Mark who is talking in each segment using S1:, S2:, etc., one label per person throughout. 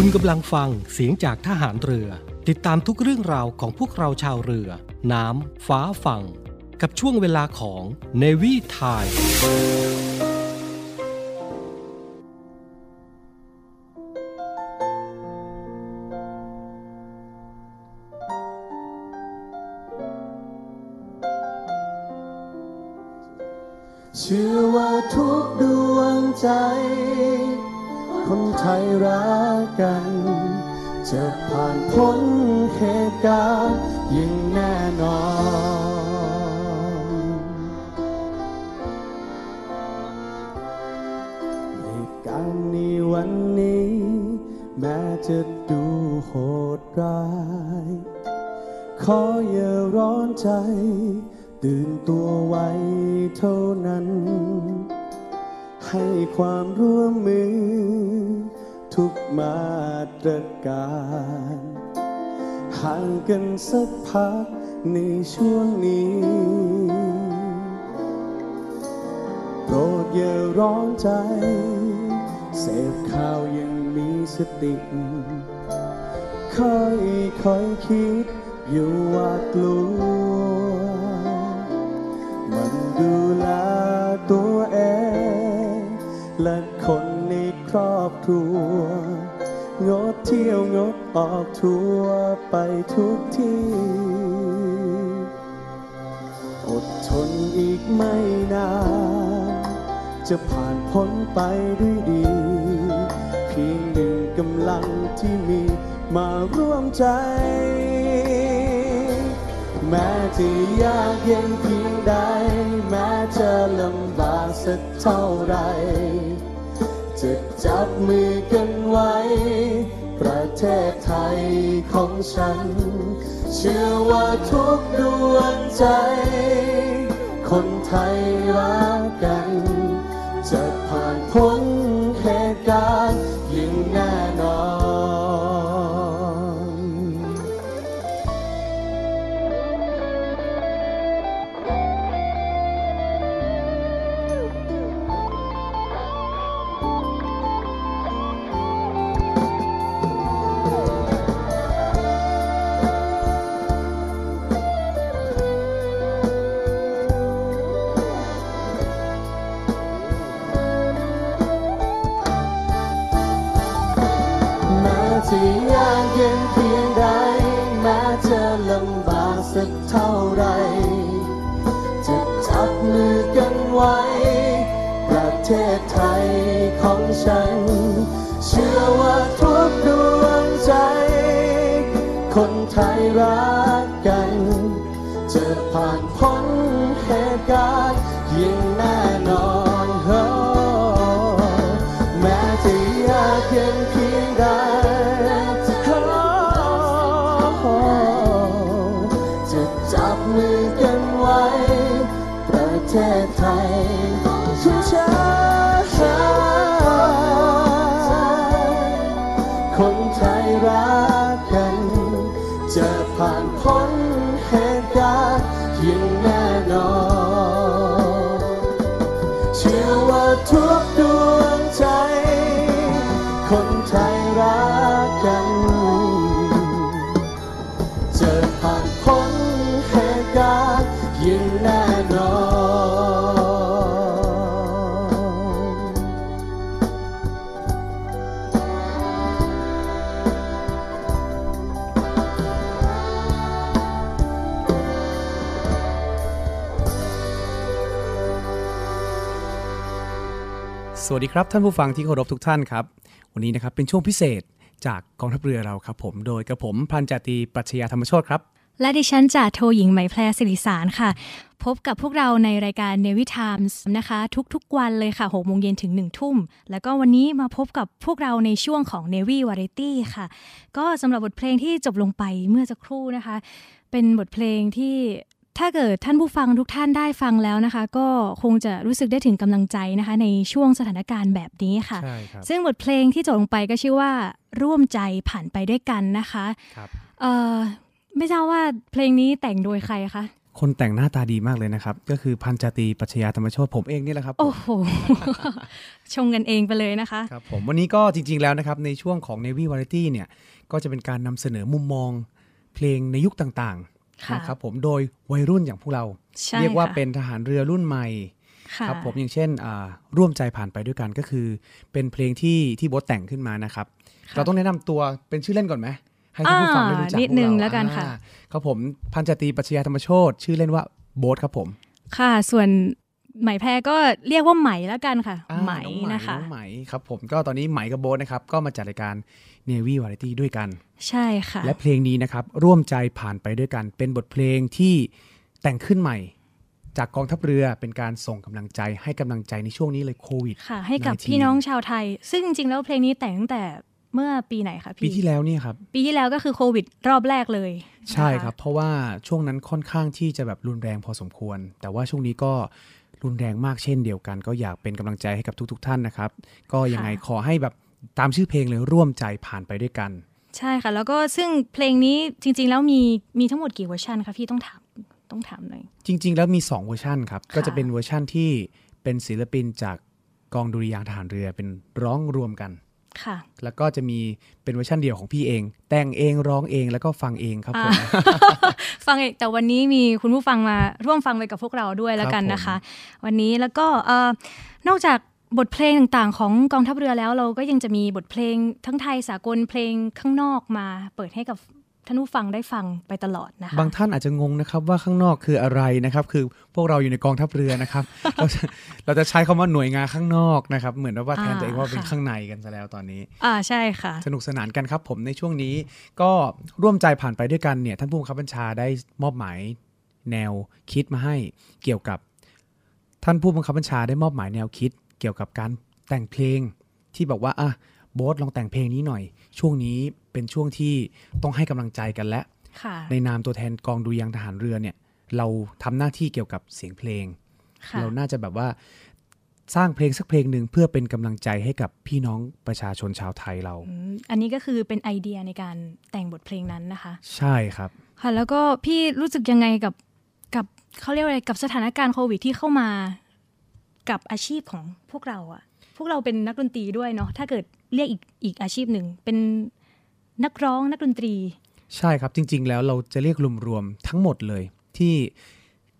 S1: คุณกำลังฟังเสียงจากทหารเรือ ติดตามทุกเรื่องราวของพวกเราชาวเรือ น้ำ ฟ้าฝั่ง กับช่วงเวลาของ Navy Time
S2: เชื่อว่าทุกดวงใจ คนไทยรักกัน จะผ่านพ้นเหตุการณ์ยิ่งแน่นอนเหตุการณ์ในวันนี้ แม้จะดูโหดร้าย ขออย่าร้อนใจ ตื่นตัวไว้เท่านั้น ให้ความร่วมมือ ทุกมาตรการ ห่างกันสักพักในช่วงนี้ โปรดอย่าร้อนใจ เสพข่าวยังมีสติค่อยค่อยคิดอยู่ว่ากลัว มันดูแลตัวเอง และคนในครอบครัว งดเที่ยวงดออกทัวร์ไปทุกที่ อดทนอีกไม่นาน จะผ่านพ้นไปด้วยดี เพียงหนึ่งกำลังที่มีมาร่วมใจ จะยากเย็นเพียงใด แม้จะลำบากสักเท่าไร จะจับมือกันไว้ ประเทศไทยของฉัน เชื่อว่าทุกดวงใจ คนไทยรักกัน จะผ่านพ้นเหตุการณ์ยิ่งแน่ ฉัน เชื่อว่าทุกดวงใจ คนไทยรักกัน จะผ่านพ้นเหตุการณ์ยิ่งแน่นอน อว่ วั
S3: สดีครับ ท่านผู้ฟังที่เคารพทุกท่านครับ วันนี้นะครับเป็นช่วงพิเศษจากกองทัพเรือเราครับผมโดยกระผมพันจาตีปรัชญาธรรมโชตครับ
S4: และดิฉันจ่าโทหญิงไหมแพรสิริสารค่ะ พบกับพวกเราในรายการ Navy Times นะคะ ทุกๆวันเลยค่ะ6โมงเย็นถึง 1 ทุ่ม แล้วก็วันนี้มาพบกับพวกเราในช่วงของ Navy Variety ค่ะ ก็สำหรับบทเพลงที่จบลงไปเมื่อสักครู่นะคะ เป็นบทเพลงที่ ถ้าเกิดท่านผู้ฟังทุกท่านได้ฟังแล้วนะคะ ก็คงจะรู้สึกได้ถึงกำลังใจนะคะ ในช่วงสถานการณ์แบบนี้ค่ะ
S3: ใช่ครับ
S4: ซึ่งบทเพลงที่จบลงไปก็ชื่อว่าร่วมใจผ่านไปด้วยกันนะคะ
S3: ครับ
S4: เอ่อไม่ทราบว่าเพลงนี้แต่งโดยใครคะ
S3: คนแต่งหน้าตาดีมากเลยนะครับ ก็คือพันจาตรีปรัชญาธรรมโชตผมเองนี่แหละครับ
S4: โอ้โห ชงกันเองไปเลยนะคะ
S3: ครับผมวันนี้ก็จริง ๆ แล้วนะครับ ในช่วงของ Navy Variety เนี่ย ก็จะเป็นการนำเสนอมุมมองเพลงในยุคต่างๆ
S4: ค่ะ
S3: นะครับผมโดยวัยรุ่นอย่างพวกเรา
S4: ใช่
S3: เรียกว่า
S4: ค่ะ
S3: เป็นทหารเรือรุ่นใหม่
S4: ค่ะ
S3: ครับผมอย่างเช่นอ่าร่วมใจผ่านไปด้วยกันก็คือ เป็นเพลงที่ที่โบทแต่งขึ้นมานะครับ
S4: ค่ะ
S3: เราต้องแนะนำตัวเป็นชื่อเล่นก่อนไหมให้ท่านผู้ฟังได้รู้จัก
S4: อ่านิด
S3: พวก
S4: นึง
S3: เรา
S4: แล้วกันค่ะ
S3: อ่าครับผมพันจาตรีปรัชญาธรรมโชตชื่อเล่นว่าโบทครับผม
S4: ค่ะส่วน ไหมแพรก็เรียกว่าไหมแล้วกันค่ะ
S3: อ่า
S4: ไหม
S3: น้อง
S4: นะคะ
S3: น้องไหมครับผมก็ตอนนี้ไหมกับโบทนะครับ ก็มาจัดรายการ Navy Variety ด้วยกัน
S4: ใช่ค่ะ
S3: และเพลงนี้นะครับ ร่วมใจผ่านไปด้วยกัน เป็นบทเพลงที่แต่งขึ้นใหม่ จากกองทัพเรือเป็นการส่งกำลังใจให้กำลังใจในช่วงนี้เลยโควิด
S4: ค่ะให้กับ
S3: 19
S4: พี่น้องชาวไทย ซึ่งจริงๆแล้วเพลงนี้แต่งตั้งแต่เมื่อปีไหนคะ
S3: ปี
S4: พี่
S3: ที่แล้วเนี่ยครับ
S4: ปีที่แล้วก็คือโควิดรอบแรกเลย
S3: ใช่
S4: นะะ
S3: ครับ เพราะว่าช่วงนั้นค่อนข้างที่จะแบบรุนแรงพอสมควร แต่ว่าช่วงนี้ก็ รุนแรงมากเช่นเดียวกัน ก็อยากเป็นกำลังใจให้กับทุกๆท่านนะครับ ก็ยังไงขอให้แบบตามชื่อเพลงเลยร่วมใจผ่านไปด้วยกัน
S4: ใช่ค่ะ แล้วก็ซึ่งเพลงนี้จริง ๆ แล้วมีมีทั้งหมดกี่เวอร์ชันคะพี่ต้องถามต้องถามหน่อย
S3: จริง ๆ แล้วมี 2 เวอร์ชันครับ
S4: ค่ะ
S3: ก็จะเป็นเวอร์ชันที่เป็นศิลปินจากกองดุริยางค์ทหารเรือเป็นร้องรวมกัน
S4: ค่ะ
S3: แล้วก็จะมีเป็นเวอร์ชันเดี่ยวของพี่เอง แต่งเองร้องเองแล้วก็ฟังเองครับผม
S4: ฟังเองแต่วันนี้มีคุณผู้ฟังมาร่วมฟังไปกับพวกเราด้วยแล้วกันนะคะ วันนี้แล้วก็เอ่อนอกจากบทเพลงต่างๆ ของกองทัพเรือแล้วเราก็ยังจะมีบทเพลงทั้งไทยสากลเพลงข้างนอกมา เปิดให้กับ ท่านผู้ฟังได้ฟังไปตลอดนะคะ
S3: บางท่านอาจจะงงนะครับว่าข้างนอกคืออะไรนะครับ คือพวกเราอยู่ในกองทัพเรือนะครับ เราจะเราจะใช้คำว่าหน่วยงานข้างนอกนะครับ เหมือนว่าแทนตัวเองว่าเป็นข้างในกันซะแล้วตอนนี้
S4: อ่าใช่ค่ะ
S3: สนุกสนานกันครับ ผมในช่วงนี้ก็ร่วมใจผ่านไปด้วยกันเนี่ยท่านผู้บังคับบัญชาได้มอบหมายแนวคิดมาให้เกี่ยวกับ ท่านผู้บังคับบัญชาได้มอบหมายแนวคิด เกี่ยวกับการแต่งเพลงที่บอกว่าอะ โบ๊ทลองแต่งเพลงนี้หน่อย ช่วงนี้เป็นช่วงที่ต้องให้กำลังใจกันและ
S4: ค่ะ
S3: ในนามตัวแทนกองดุริยางค์ทหารเรือเนี่ย เราทำหน้าที่เกี่ยวกับเสียงเพลง
S4: ค่ะ
S3: เราน่าจะแบบว่าสร้างเพลงสักเพลงหนึ่งเพื่อเป็นกำลังใจให้กับพี่น้องประชาชนชาวไทยเรา
S4: อืมอันนี้ก็คือเป็นไอเดียในการแต่งบทเพลงนั้นนะคะ
S3: ใช่ครับ
S4: ค่ะแล้วก็พี่รู้สึกยังไงกับกับเขาเรียกว่าอะไรกับสถานการณ์โควิดที่เข้ามา กับอาชีพของพวกเราอะพวกเราเป็นนักดนตรีด้วยเนาะถ้าเกิด เรียกอีกอีกอาชีพหนึ่ง เป็นนักร้องนักดนตรี
S3: ใช่ครับจริง ๆ แล้วเราจะเรียกรวมๆทั้งหมดเลย ที่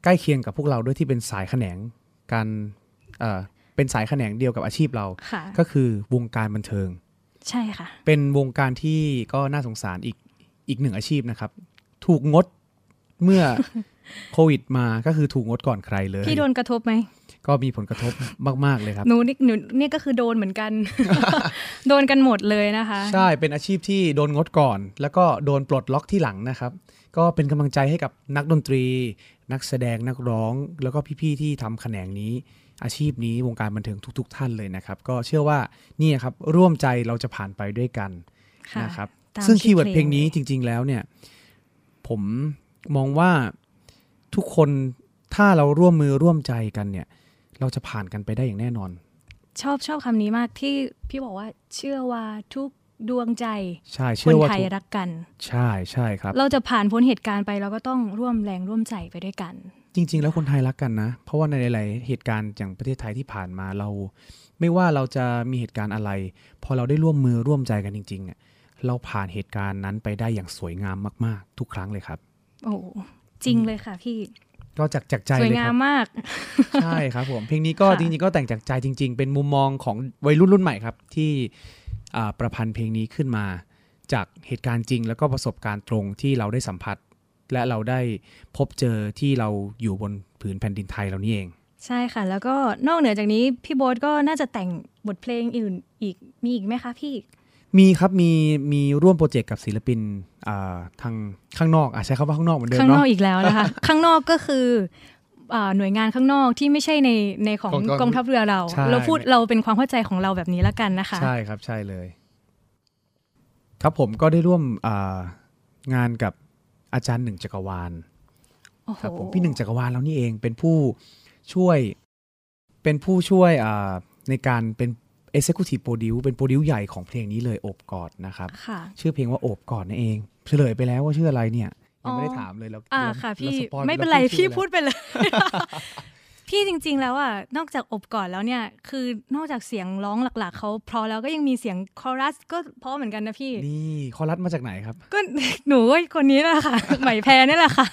S3: ใกล้เคียงกับพวกเราด้วยที่เป็นสายแขนงการเอ่อเป็นสายแขนงเดียวกับอาชีพเรา
S4: ค่ะ
S3: ก็คือวงการบันเทิง
S4: ใช่ค่ะ
S3: เป็นวงการที่ก็น่าสงสารอีกอีกหนึ่งอาชีพนะครับ ถูกงดเมื่อโควิดมาก็คือถูกงดก่อนใครเลย
S4: พี่โดนกระทบไหม
S3: ก็มีผลกระทบมาก ๆ เลยครับ
S4: หนูนี่หนูเนี่ยก็คือโดนเหมือนกัน โดนกันหมดเลยนะคะ
S3: ใช่เป็นอาชีพที่โดนงดก่อน แล้วก็โดนปลดล็อกที่หลังนะครับ ก็เป็นกำลังใจให้กับนักดนตรี นักแสดงนักร้อง แล้วก็พี่ ๆ ที่ทำแขนงนี้ อาชีพนี้วงการบันเทิงทุก ๆ ท่านเลยนะครับ ก็เชื่อว่านี่ครับร่วมใจเราจะผ่านไปด้วยกัน
S4: ค่ะ
S3: นะครับ
S4: ตาม
S3: ซึ่ง
S4: ชื่อ
S3: keyword เพลงนี้
S4: เลย
S3: จริง ๆ แล้วเนี่ย ผมมองว่าทุกคนถ้าเราร่วมมือร่วมใจกันเนี่ย เราจะผ่านกันไปได้อย่างแน่นอน
S4: ชอบชอบคำนี้มากที่พี่บอกว่าเชื่อว่าทุกดวงใจ
S3: ใช่
S4: ค่ะ
S3: เชื่อว่า
S4: ไทย
S3: ทุก
S4: รักกัน
S3: ใช่ใช่ครับ
S4: เราจะผ่านพ้นเหตุการณ์ไปเราก็ต้องร่วมแรงร่วมใจไปด้วยกัน
S3: จริง ๆ แล้วคนไทยรักกันนะ เพราะว่าในหลาย ๆ เหตุการณ์อย่างประเทศไทยที่ผ่านมาเรา ไม่ว่าเราจะมีเหตุการณ์อะไร พอเราได้ร่วมมือร่วมใจกันจริงๆอะเราผ่านเหตุการณ์นั้นไปได้อย่างสวยงามมาก ๆ ทุกครั้งเลยครับ
S4: โอ้จริงเลยค่ะพี่
S3: ก็จากจากใจ
S4: สวย
S3: เลย
S4: งา
S3: ค
S4: ม
S3: รับ
S4: มาก
S3: ใช่ครับผม เพลงนี้ก็
S4: ค่ะ
S3: จริงๆก็แต่งจากใจจริง ๆ เป็นมุมมองของวัยรุ่นรุ่นใหม่ครับ ที่อ่าประพันธ์เพลงนี้ขึ้นมา จากเหตุการณ์จริง แล้วก็ประสบการณ์ตรงที่เราได้สัมผัส และเราได้พบเจอที่เราอยู่บนผืนแผ่นดินไทยเรานี่เอง
S4: ใช่ค่ะ แล้วก็นอกเหนือจากนี้พี่โบ๊ทก็น่าจะแต่งบทเพลงอื่นอีกมีอีกไหมคะพี่
S3: มีครับมีมีร่วมโปรเจกต์กับศิลปินอ่าทางข้างนอกอะใช้คำว่าข้างนอกเหมือนเดิม
S4: ข้างน
S3: เนาะ
S4: อกอีกแล้วนะคะ ข้างนอกก็คืออ่าหน่วยงานข้างนอกที่ไม่ใช่ในในของ
S3: ของกอง
S4: กองทัพเรือเรา
S3: ใช่
S4: เราพูดเราเป็นความเข้าใจของเราแบบนี้แล้วกันนะคะ
S3: ใช่ครับใช่เลย ครับผมก็ได้ร่วมอ่างานกับอาจารย์หนึ่งจักรวาล
S4: โอ้โห
S3: ครับผมพี่หนึ่งจักรวาลเรานี่เองเป็นผู้ช่วยเป็นผู้ช่วยอ่าในการเป็น Executive Produce เป็นโปรดิวใหญ่ของเพลงนี้เลยโอบกอดนะครับ
S4: ค่ะ
S3: ชื่อเพลงว่าโอบกอดนั่นเองเฉลยไปแล้วว่าชื่ออะไรเนี่ยยังไม่ได้ถามเลยแล้ว
S4: อ่า
S3: เรา
S4: ค่ะ
S3: เรา
S4: พี่
S3: สปอย
S4: ไม่เป็นไราพี่
S3: ชื่อ
S4: พูดไปเลย พี่จริง ๆ แล้วอะนอกจากอบกอดแล้วเนี่ย คือนอกจากเสียงร้องหลัก ๆเขาเพราะแล้วก็ยังมีเสียงคอรัสก็เพราะเหมือนกันนะพี่
S3: นี่คอรัสมาจากไหนครับ
S4: ก็หนูก็คนนี้แหละค่ะ ใหม่แพรนี่แหละค่ะ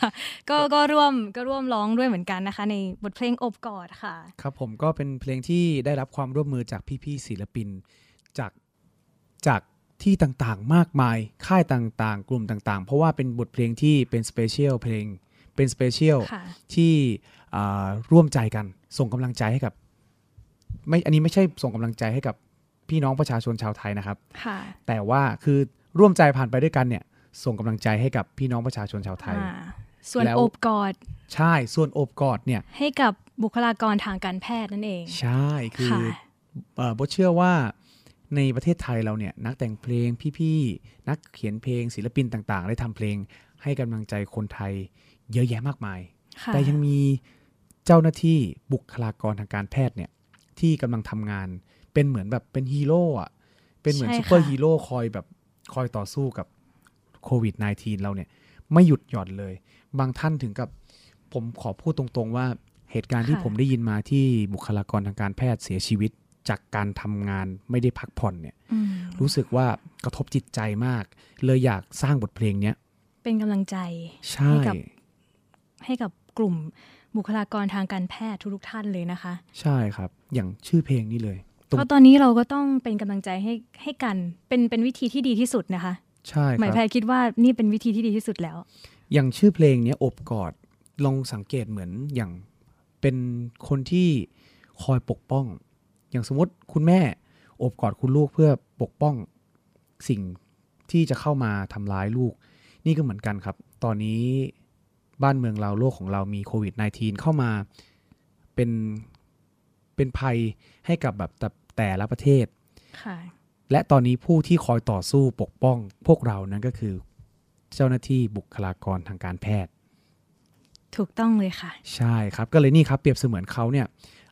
S4: ก็ก็ร่วมก็ร่วมร้องด้วยเหมือนกันนะคะ ในบทเพลงอบกอดค่ะ
S3: ครับผมก็เป็นเพลงที่ได้รับความร่วมมือจากพี่ๆศิลปิน จากจากที่ต่างๆ มากมาย ค่ายต่างๆ กลุ่มต่างๆ เพราะว่าเป็นบทเพลงที่เป็น special เพลงเป็น special
S4: ค่ะ
S3: ที่อ่า ร่วมใจกันส่งกำลังใจให้กับ ไม่อันนี้ไม่ใช่ส่งกำลังใจให้กับพี่น้องประชาชนชาวไทยนะครับ
S4: ค่ะ
S3: แต่ว่าคือร่วมใจผ่านไปด้วยกันเนี่ย ส่งกำลังใจให้กับพี่น้องประชาชนชาวไทย
S4: อ่าส่วน
S3: แล้วโอ
S4: บกอด
S3: ใช่ส่วนโอบกอดเนี่ย
S4: ให้กับบุคลากรทางการแพทย์นั่นเอง
S3: ใช่คือ
S4: ค่ะ
S3: เอ่อโบ๊ทเชื่อว่าในประเทศไทยเราเนี่ยนักแต่งเพลงพี่ๆนักเขียนเพลงศิลปินต่างๆ ได้ทำเพลงให้กำลังใจคนไทยเยอะแยะมากมาย
S4: ค่ะ
S3: แต่ยังมี เจ้าหน้าที่บุคลากรทางการแพทย์เนี่ย ที่กำลังทำงานเป็นเหมือนแบบเป็นฮีโร่อะเป็นเหมือน
S4: ใช่
S3: ซูเปอร์
S4: ค่ะ
S3: ฮีโร่คอยแบบคอยต่อสู้กับโควิด -19 เราเนี่ย ไม่หยุดหย่อนเลย บางท่านถึงกับผมขอพูดตรงๆว่าเหตุการณ์ที่ผมได้ยินมาที่บุคลากรทางการแพทย์เสียชีวิตจากการทำงานไม่ได้พักผ่อนเนี่ย
S4: อืม
S3: รู้สึกว่ากระทบจิตใจมาก เลยอยากสร้างบทเพลงเนี้ย
S4: เป็นกำลังใจ
S3: ใช่
S4: ให้กับให้กับกลุ่ม บุคลากรทางการแพทย์ทุกๆท่านเลยนะคะ
S3: ใช่ครับ อย่างชื่อเพลงนี้เลยตรง
S4: เพราะตอนนี้เราก็ต้องเป็นกำลังใจให้ให้กันเป็นเป็นวิธีที่ดีที่สุดนะคะ
S3: ใช่ค
S4: หมาย
S3: รับ
S4: แพรคิดว่านี่เป็นวิธีที่ดีที่สุดแล้ว
S3: อย่างชื่อเพลงเนี้ยอบกอดลองสังเกตเหมือนอย่างเป็นคนที่คอยปกป้อง อย่างสมมติคุณแม่อบกอดคุณลูกเพื่อปกป้องสิ่งที่จะเข้ามาทำร้ายลูก นี่ก็เหมือนกันครับ ตอนนี้ บ้านเมืองเราโลกของเรามีโควิด -19 เข้ามาเป็นเป็นภัยให้กับแบบแต่แต่ละประเทศ
S4: ค่ะ
S3: และตอนนี้ผู้ที่คอยต่อสู้ปกป้องพวกเรานั้นก็คือ เจ้าหน้าที่บุคลากรทางการแพทย์
S4: ถูกต้องเลยค่ะ
S3: ใช่ครับก็เลยนี่ครับเปรียบเสมือนเขาเนี่ย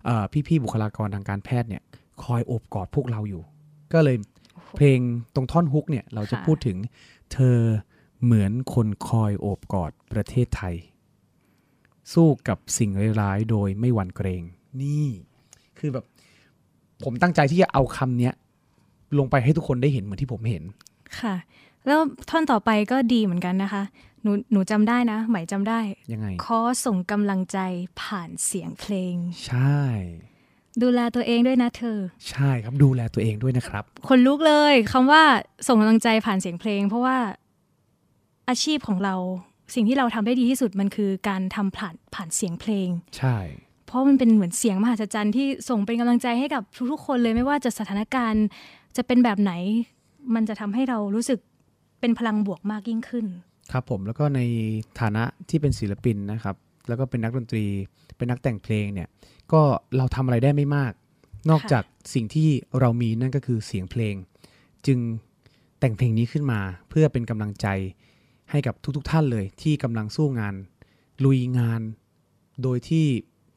S3: เอ่อพี่ๆบุคลากรทางการแพทย์เนี่ยคอยโอบกอดพวกเราอยู่ ก็เลยเพลงตรงท่อนฮุกเนี่ยเราจะ
S4: ค่ะ
S3: พูดถึงเธอ เหมือนคนคอยโอบกอดประเทศไทย สู้กับสิ่งร้ายๆโดยไม่หวั่นเกรง นี่คือแบบ ผมตั้งใจที่จะเอาคำเนี้ย ลงไปให้ทุกคนได้เห็นเหมือนที่ผมเห็น
S4: ค่ะ แล้วท่อนต่อไปก็ดีเหมือนกันนะคะ หนูหนูจำได้นะไหมจำได้
S3: ยังไง
S4: ขอส่งกำลังใจผ่านเสียงเพลง
S3: ใช่
S4: ดูแลตัวเองด้วยนะเธอ
S3: ใช่ครับดูแลตัวเองด้วยนะครับ
S4: คนลุกเลยคำว่าส่งกำลังใจผ่านเสียงเพลง เพราะว่า อาชีพของเราสิ่งที่เราทำได้ดีที่สุดมันคือการทำผ่านผ่านเสียงเพลง
S3: ใช่
S4: เพราะมันเป็นเหมือนเสียงมหัศจรรย์ที่ส่งเป็นกำลังใจให้กับทุกๆคนเลยไม่ว่าจะสถานการณ์จะเป็นแบบไหน มันจะทำให้เรารู้สึกเป็นพลังบวกมากยิ่งขึ้น
S3: ครับผมแล้วก็ในฐานะที่เป็นศิลปินนะครับ แล้วก็เป็นนักดนตรี เป็นนักแต่งเพลงเนี่ยก็เราทำอะไรได้ไม่มาก นอก
S4: ค่ะ
S3: จากสิ่งที่เรามีนั่นก็คือเสียงเพลง จึงแต่งเพลงนี้ขึ้นมาเพื่อเป็นกำลังใจ ให้กับทุกๆทท่านเลยที่กำลังสู้งาน ลุยงาน โดยที่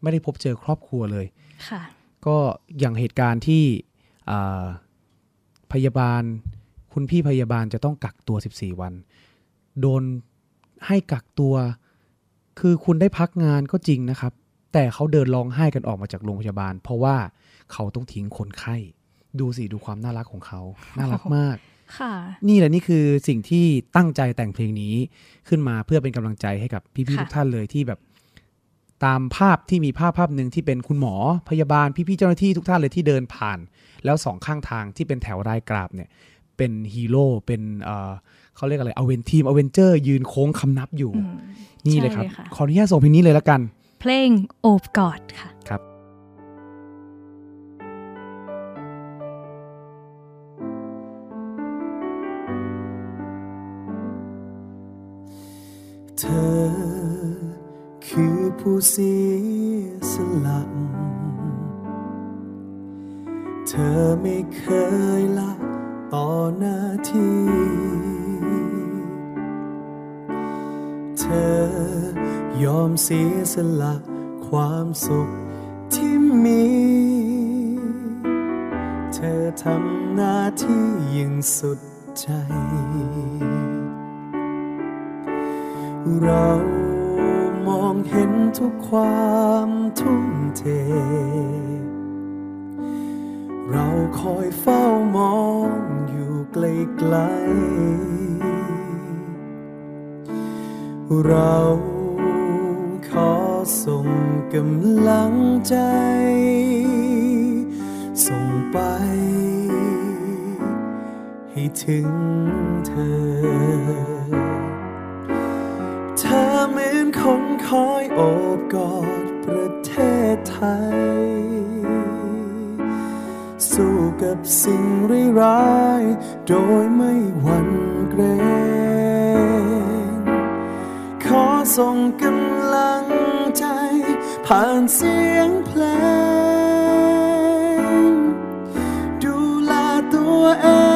S3: ไม่ได้พบเจอครอบครัวเลย
S4: ค่ะ
S3: ก็อย่างเหตุการณ์ที่อ่าพยาบาล คุณพี่พยาบาลจะต้องกักตัว 14 วัน โดนให้กักตัว คือคุณได้พักงานก็จริงนะครับ แต่เขาเดินร้องไห้กันออกมาจากโรงพยาบาล เพราะว่าเขาต้องทิ้งคนไข้ ดูสิ ดูความน่ารักของเขา น่ารักมาก
S4: ค่ะ
S3: นี่แหละนี่คือสิ่งที่ตั้งใจแต่งเพลงนี้ขึ้นมาเพื่อเป็นกำลังใจให้กับพี่ๆ
S4: ค่ะ
S3: ทุกท่านเลยที่แบบ ตามภาพที่มีภาพภาพหนึ่งที่เป็นคุณหมอพยาบาลพี่ๆเจ้าหน้าที่ทุกท่านเลยที่เดินผ่าน แล้วสองข้างทางที่เป็นแถวรายกราบเนี่ย เป็นฮีโร่เป็นเอ่อเขาเรียกอะไรอเวนทีมอเวนเจอร์ ยืนโค้งคำนับอยู่
S4: อืม
S3: นี่เลยครับ
S4: ใช่ะ
S3: ขออนุญาตส่งเพลงนี้เลยละกัน
S4: เพลงโอบกอดค่ะ
S3: ครับ
S2: เธอ คือผู้เสียสละเธอไม่เคยละต่อหน้าที่ เธอยอมเสียสละความสุขที่มี เธอทำหน้าที่อยิ่างสุดใจ เรามองเห็นทุกความทุ่มเท เราคอยเฝ้ามองอยู่ไกลๆเราขอส่งกำลังใจ ส่งไป ให้ถึงเธอ คอยโอบกอดประเทศไทย สู้กับสิ่งร้ายโดยไม่หวั่นเกรงขอส่งกำลังใจ ผ่านเสียงเพลง ดูแลตัวเอง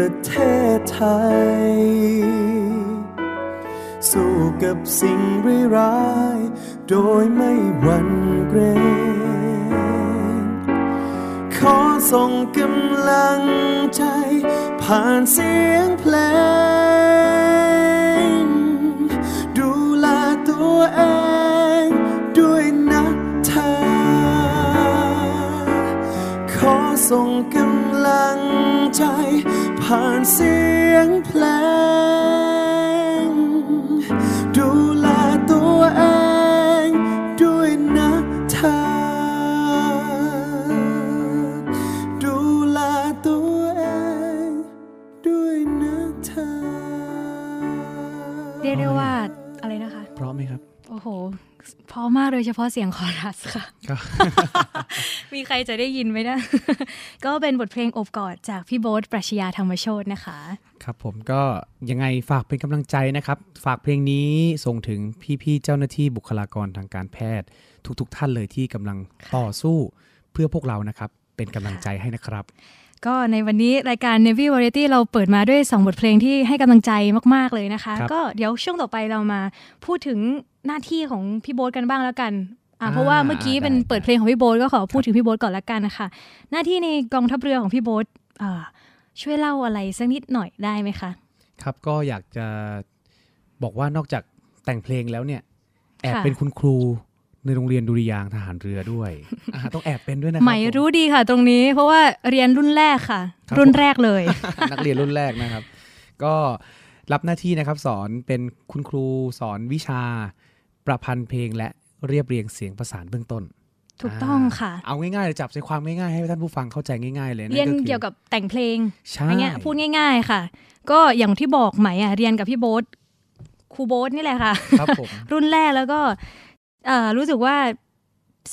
S2: ประเทศไทย สู้กับสิ่งร้ายโดยไม่หวั่นเกรงขอส่งกำลังใจ ผ่านเสียงเพลง ดูแลตัวเองด้วยนะเธอ ขอส่งกำลังใจ ผ่านเสียงเพลง ดยเฉ
S4: พาะเสียงคอรัสค่ะ
S3: ก็
S4: มีใครจะได้ยินไหมนะ ก็เป็นบทเพลงโอบกอดจากพี่โบ๊ทปรัชญาธรรมโชตนะคะ
S3: ครับผมก็ยังไงฝากเป็นกำลังใจนะครับ ฝากเพลงนี้ส่งถึงพี่ๆเจ้าหน้าที่บุคลากรทางการแพทย์ ทุกๆ ท่านเลยที่กำลังต่อสู้เพื่อพวกเรานะครับ เป็นกำลังใจให้นะครับ
S4: ก็ในวันนี้รายการ Navy Variety เราเปิดมาด้วย 2 บทเพลงที่ให้กำลังใจมากๆเลยนะคะ
S3: ครับ
S4: ก็เดี๋ยวช่วงต่อไปเรามาพูดถึงหน้าที่ของพี่โบ๊ทกันบ้างแล้วกันอะ
S3: อ่า
S4: เพราะว่าเมื่อกี้เป็น
S3: ได้
S4: เปิดเพลงของพี่โบ๊ทก็ขอพูดถึงพี่โบ๊ทก่อนละกันนะคะหน้าที่ในกองทัพเรือของพี่โบ๊ทอ่าช่วยเล่าอะไรสักนิดหน่อยได้ไหมคะ
S3: ครับก็อยากจะบอกว่านอกจากแต่งเพลงแล้วเนี่ยแอบ
S4: ค่ะ
S3: เป็นคุณครู ในโรงเรียนดุริยางค์ทหารเรือด้วยอ่าต้องแอบเป็นด้วยนะครั
S4: ไหม
S3: ผม
S4: รู้ดีค่ะ ตรงนี้เพราะว่าเรียนรุ่นแรกค่ะ
S3: ครับ
S4: รุ่นแรกเลย
S3: นักเรียนรุ่นแรกนะครับ ก็รับหน้าที่นะครับสอนเป็นคุณครูสอนวิชา ประพันธ์เพลงและเรียบเรียงเสียงประสานเบื้องต้น
S4: ถูกต้องค่ะ
S3: เอาง่ายๆเลยจับใจความง่ายๆให้ท่านผู้ฟังเข้าใจง่ายๆ เลยนั่
S4: เรียน
S3: นก็คือ
S4: เกี่ยวกับแต่งเพลง
S3: ใช่
S4: อย่างเงี้ยพูดง่าย ๆค่ะ ก็อย่างที่บอกไหมอะเรียนกับพี่โบ๊ทครูโบ๊ทนี่แหละค่ะ
S3: ครับผม
S4: รุ่นแรกแล้วก็เอ่อ รู้สึกว่า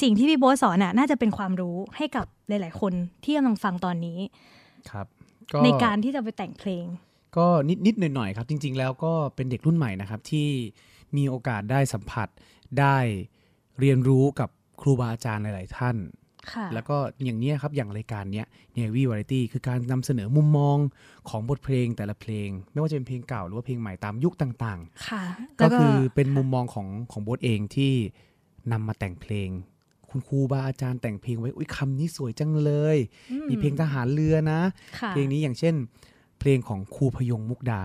S4: สิ่งที่พี่โบ๊ทสอนน่ะน่าจะเป็นความรู้ให้กับหลาย ๆ คนที่กำลังฟังตอนนี้
S3: ครับ
S4: ในการที่จะไปแต่งเพลง
S3: ก็นิดๆหน่อยๆครับ จริง ๆ แล้วก็เป็นเด็กรุ่นใหม่นะครับ ที่มีโอกาสได้สัมผัสได้เรียนรู้กับครูบาอาจารย์หลาย ๆ ท่าน
S4: ค่ะ
S3: แล้วก็อย่างเนี้ยครับอย่างรายการเนี้ย Navy Variety คือการนำเสนอมุมมองของบทเพลงแต่ละเพลง ไม่ว่าจะเป็นเพลงเก่าหรือว่าเพลงใหม่ตามยุคต่าง
S4: ค่ะ
S3: ๆ
S4: แล้
S3: ก็
S4: ว
S3: คือเป็นมุมมองของของโบทเองที่นำมาแต่งเพลง คุณครูบาอาจารย์แต่งเพลงไว้อุ้ยคำนี้สวยจังเลย
S4: อื
S3: มีเพลงทหารเรือนะ
S4: ค่ะ
S3: เพลงนี้อย่างเช่น เพลงของครูพยงมุกดา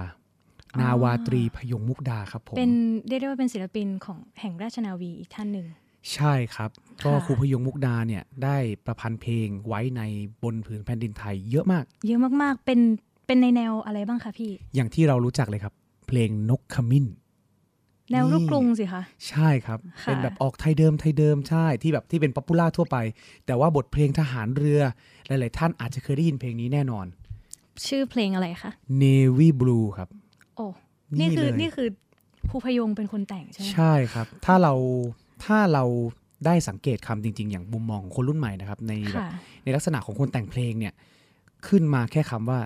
S4: อ๋อ
S3: นาวาตรีพยงมุกดาครับผม
S4: เป็นเรียกได้ว่าเป็นศิลปินของแห่งราชนาวีอีกท่านหนึ่ง
S3: ใช่ครับ ก็
S4: ค่ะ
S3: ครูพยงมุกดาเนี่ยได้ประพันธ์เพลงไว้ในบนผืนแผ่นดินไทยเยอะมาก
S4: เยอะมากๆ เป็นเป็นในแนวอะไรบ้างคะพี่
S3: อย่างที่เรารู้จักเลยครับ เพลงนกขมิ้น
S4: แนวลูกกรุงสิคะ
S3: ใช่ครับ
S4: ค่ะ
S3: เป็นแบบออกไทยเดิมไทยเดิมใช่ที่แบบที่เป็น popular ทั่วไป แต่ว่าบทเพลงทหารเรือ หลาย ๆ ท่านอาจจะเคยได้ยินเพลงนี้แน่นอน
S4: ชื่อเพลงอะไรคะ
S3: Navy Blue ครับ
S4: โอ้นี่คือ
S3: เลย
S4: นี่คือครูพยงเป็นคนแต่งใช่ไหม
S3: ใช่ครับ ถ้าเรา ถ้าเราได้สังเกตคำจริง ๆ อย่างมุมมองของคนรุ่นใหม่นะครับในแบบ
S4: ค่ะ
S3: ในลักษณะของคนแต่งเพลงเนี่ยขึ้นมาแค่คำว่า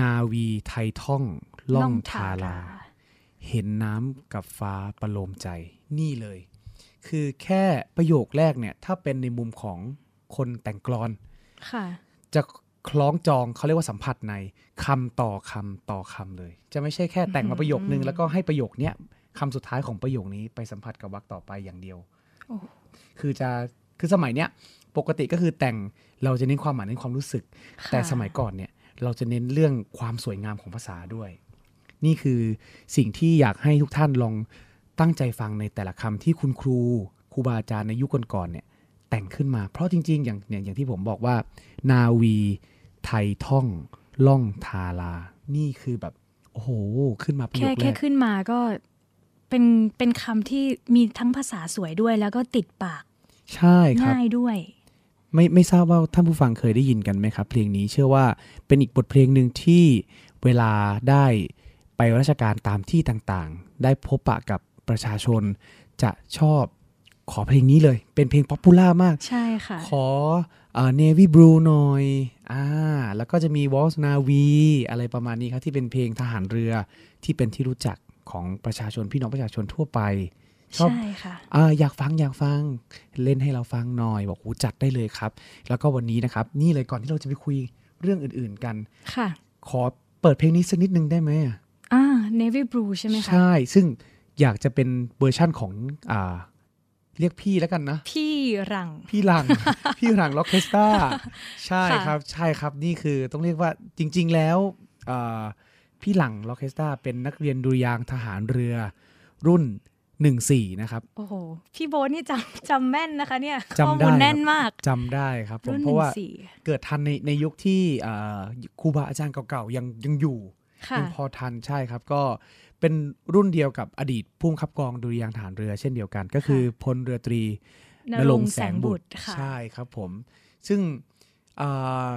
S3: นาวีไทยท่องล่องทาราเห็นน้ำกับฟ้าประโลมใจนี่เลย คือแค่ประโยคแรกเนี่ยถ้าเป็นในมุมของคนแต่งกลอน
S4: ค่ะ
S3: จะคล้องจองเขาเรียกว่าสัมผัสในคำต่อคำต่อคำเลย จะไม่ใช่แค่แต่งมาประโยคนึง
S4: อืม
S3: แล้วก็ให้ประโยคเนี้ย คำสุดท้ายของประโยคนี้ไปสัมผัสกับวรรคต่อไปอย่างเดียว
S4: โอ้
S3: คือจะคือสมัยเนี้ยปกติก็คือแต่งเราจะเน้นความหมายเน้นความรู้สึก
S4: ค่ะ
S3: แต่สมัยก่อนเนี่ยเราจะเน้นเรื่องความสวยงามของภาษาด้วย นี่คือสิ่งที่อยากให้ทุกท่านลองตั้งใจฟังในแต่ละคำที่คุณครูครูบาอาจารย์ในยุคก่อนๆเนี่ยแต่งขึ้นมาเพราะจริง ๆ อย่างเนี่ยอย่างที่ผมบอกว่า นาวีไทยท่องล่องทารานี่คือแบบโอ้โหขึ้นมาประโย
S4: แค่
S3: คแร
S4: แค่
S3: ก
S4: ขึ้นมาก็ เป็นเป็นคำที่มีทั้งภาษาสวยด้วย แล้วก็ติดปาก
S3: ใช่ครับ
S4: ง่ายด้วย
S3: ไม่ไม่ทราบว่าท่านผู้ฟังเคยได้ยินกันไหมครับ เพลงนี้เชื่อว่าเป็นอีกบทเพลงหนึ่งที่เวลาได้ไปราชการตามที่ต่างๆ ได้พบปะกับประชาชน จะชอบขอเพลงนี้เลย เป็นเพลง popular มาก
S4: ใช่ค่ะ
S3: ขอเนวีบลูหน่อยอ่าแล้วก็จะมีวอลซ์นาวีอะไรประมาณนี้ครับ ที่เป็นเพลงทหารเรือที่เป็นที่รู้จัก ของประชาชนพี่น้องประชาชนทั่วไปชอบ
S4: ใช่ค่ะ
S3: อ่าอยากฟังอยากฟังเล่นให้เราฟังหน่อยบอกโหจัดได้เลยครับ แล้วก็วันนี้นะครับ นี่เลยก่อนที่เราจะไปคุยเรื่องอื่นๆกัน
S4: ค่ะ
S3: ขอเปิดเพลงนี้สักนิดนึงได้ไหมอะ
S4: อ่า navy blue ใช่ไหมคะ
S3: ใช่ ซึ่งอยากจะเป็นเวอร์ชั่นของอ่าเรียกพี่แล้วกันนะ
S4: พี่รัง
S3: พี่หลัง พี่หลังล็อกเคสตาใช่
S4: ค่ะ
S3: ครับ ใช่ครับ นี่คือต้องเรียกว่าจริง ๆ แล้วอ่า พี่หลังล็อกเคสตาเป็นนักเรียนดุริยางค์ทหารเรือรุ่น14นะครับ
S4: โอ้โห พี่โบ๊ทนี่จำจำแม่นนะคะเนี่ย
S3: จำ
S4: ข้อ
S3: ได้
S4: มูล
S3: ครับ
S4: แน่นมาก
S3: จำได้ครับผม
S4: รุ่น
S3: เพ
S4: หนึ่
S3: ราะ
S4: ง
S3: ว่า
S4: สี่
S3: เกิดทันในในยุคที่อ่าครูบาอาจารย์เก่าๆยังยังอยู่
S4: ค่ะ
S3: ยังพอทันใช่ครับก็เป็นรุ่นเดียวกับอดีตผู้บังคับกองดุริยางค์ทหารเรือเช่นเดียวกัน ก็คือพลเรือตรี
S4: น
S3: ณ
S4: ร
S3: รงง
S4: ค์
S3: ค์
S4: แส
S3: แส
S4: ง
S3: ง
S4: บุ
S3: บุ
S4: ต
S3: ต
S4: ร
S3: ร
S4: ค่ะ
S3: ใช่ครับผม ซึ่งอ่า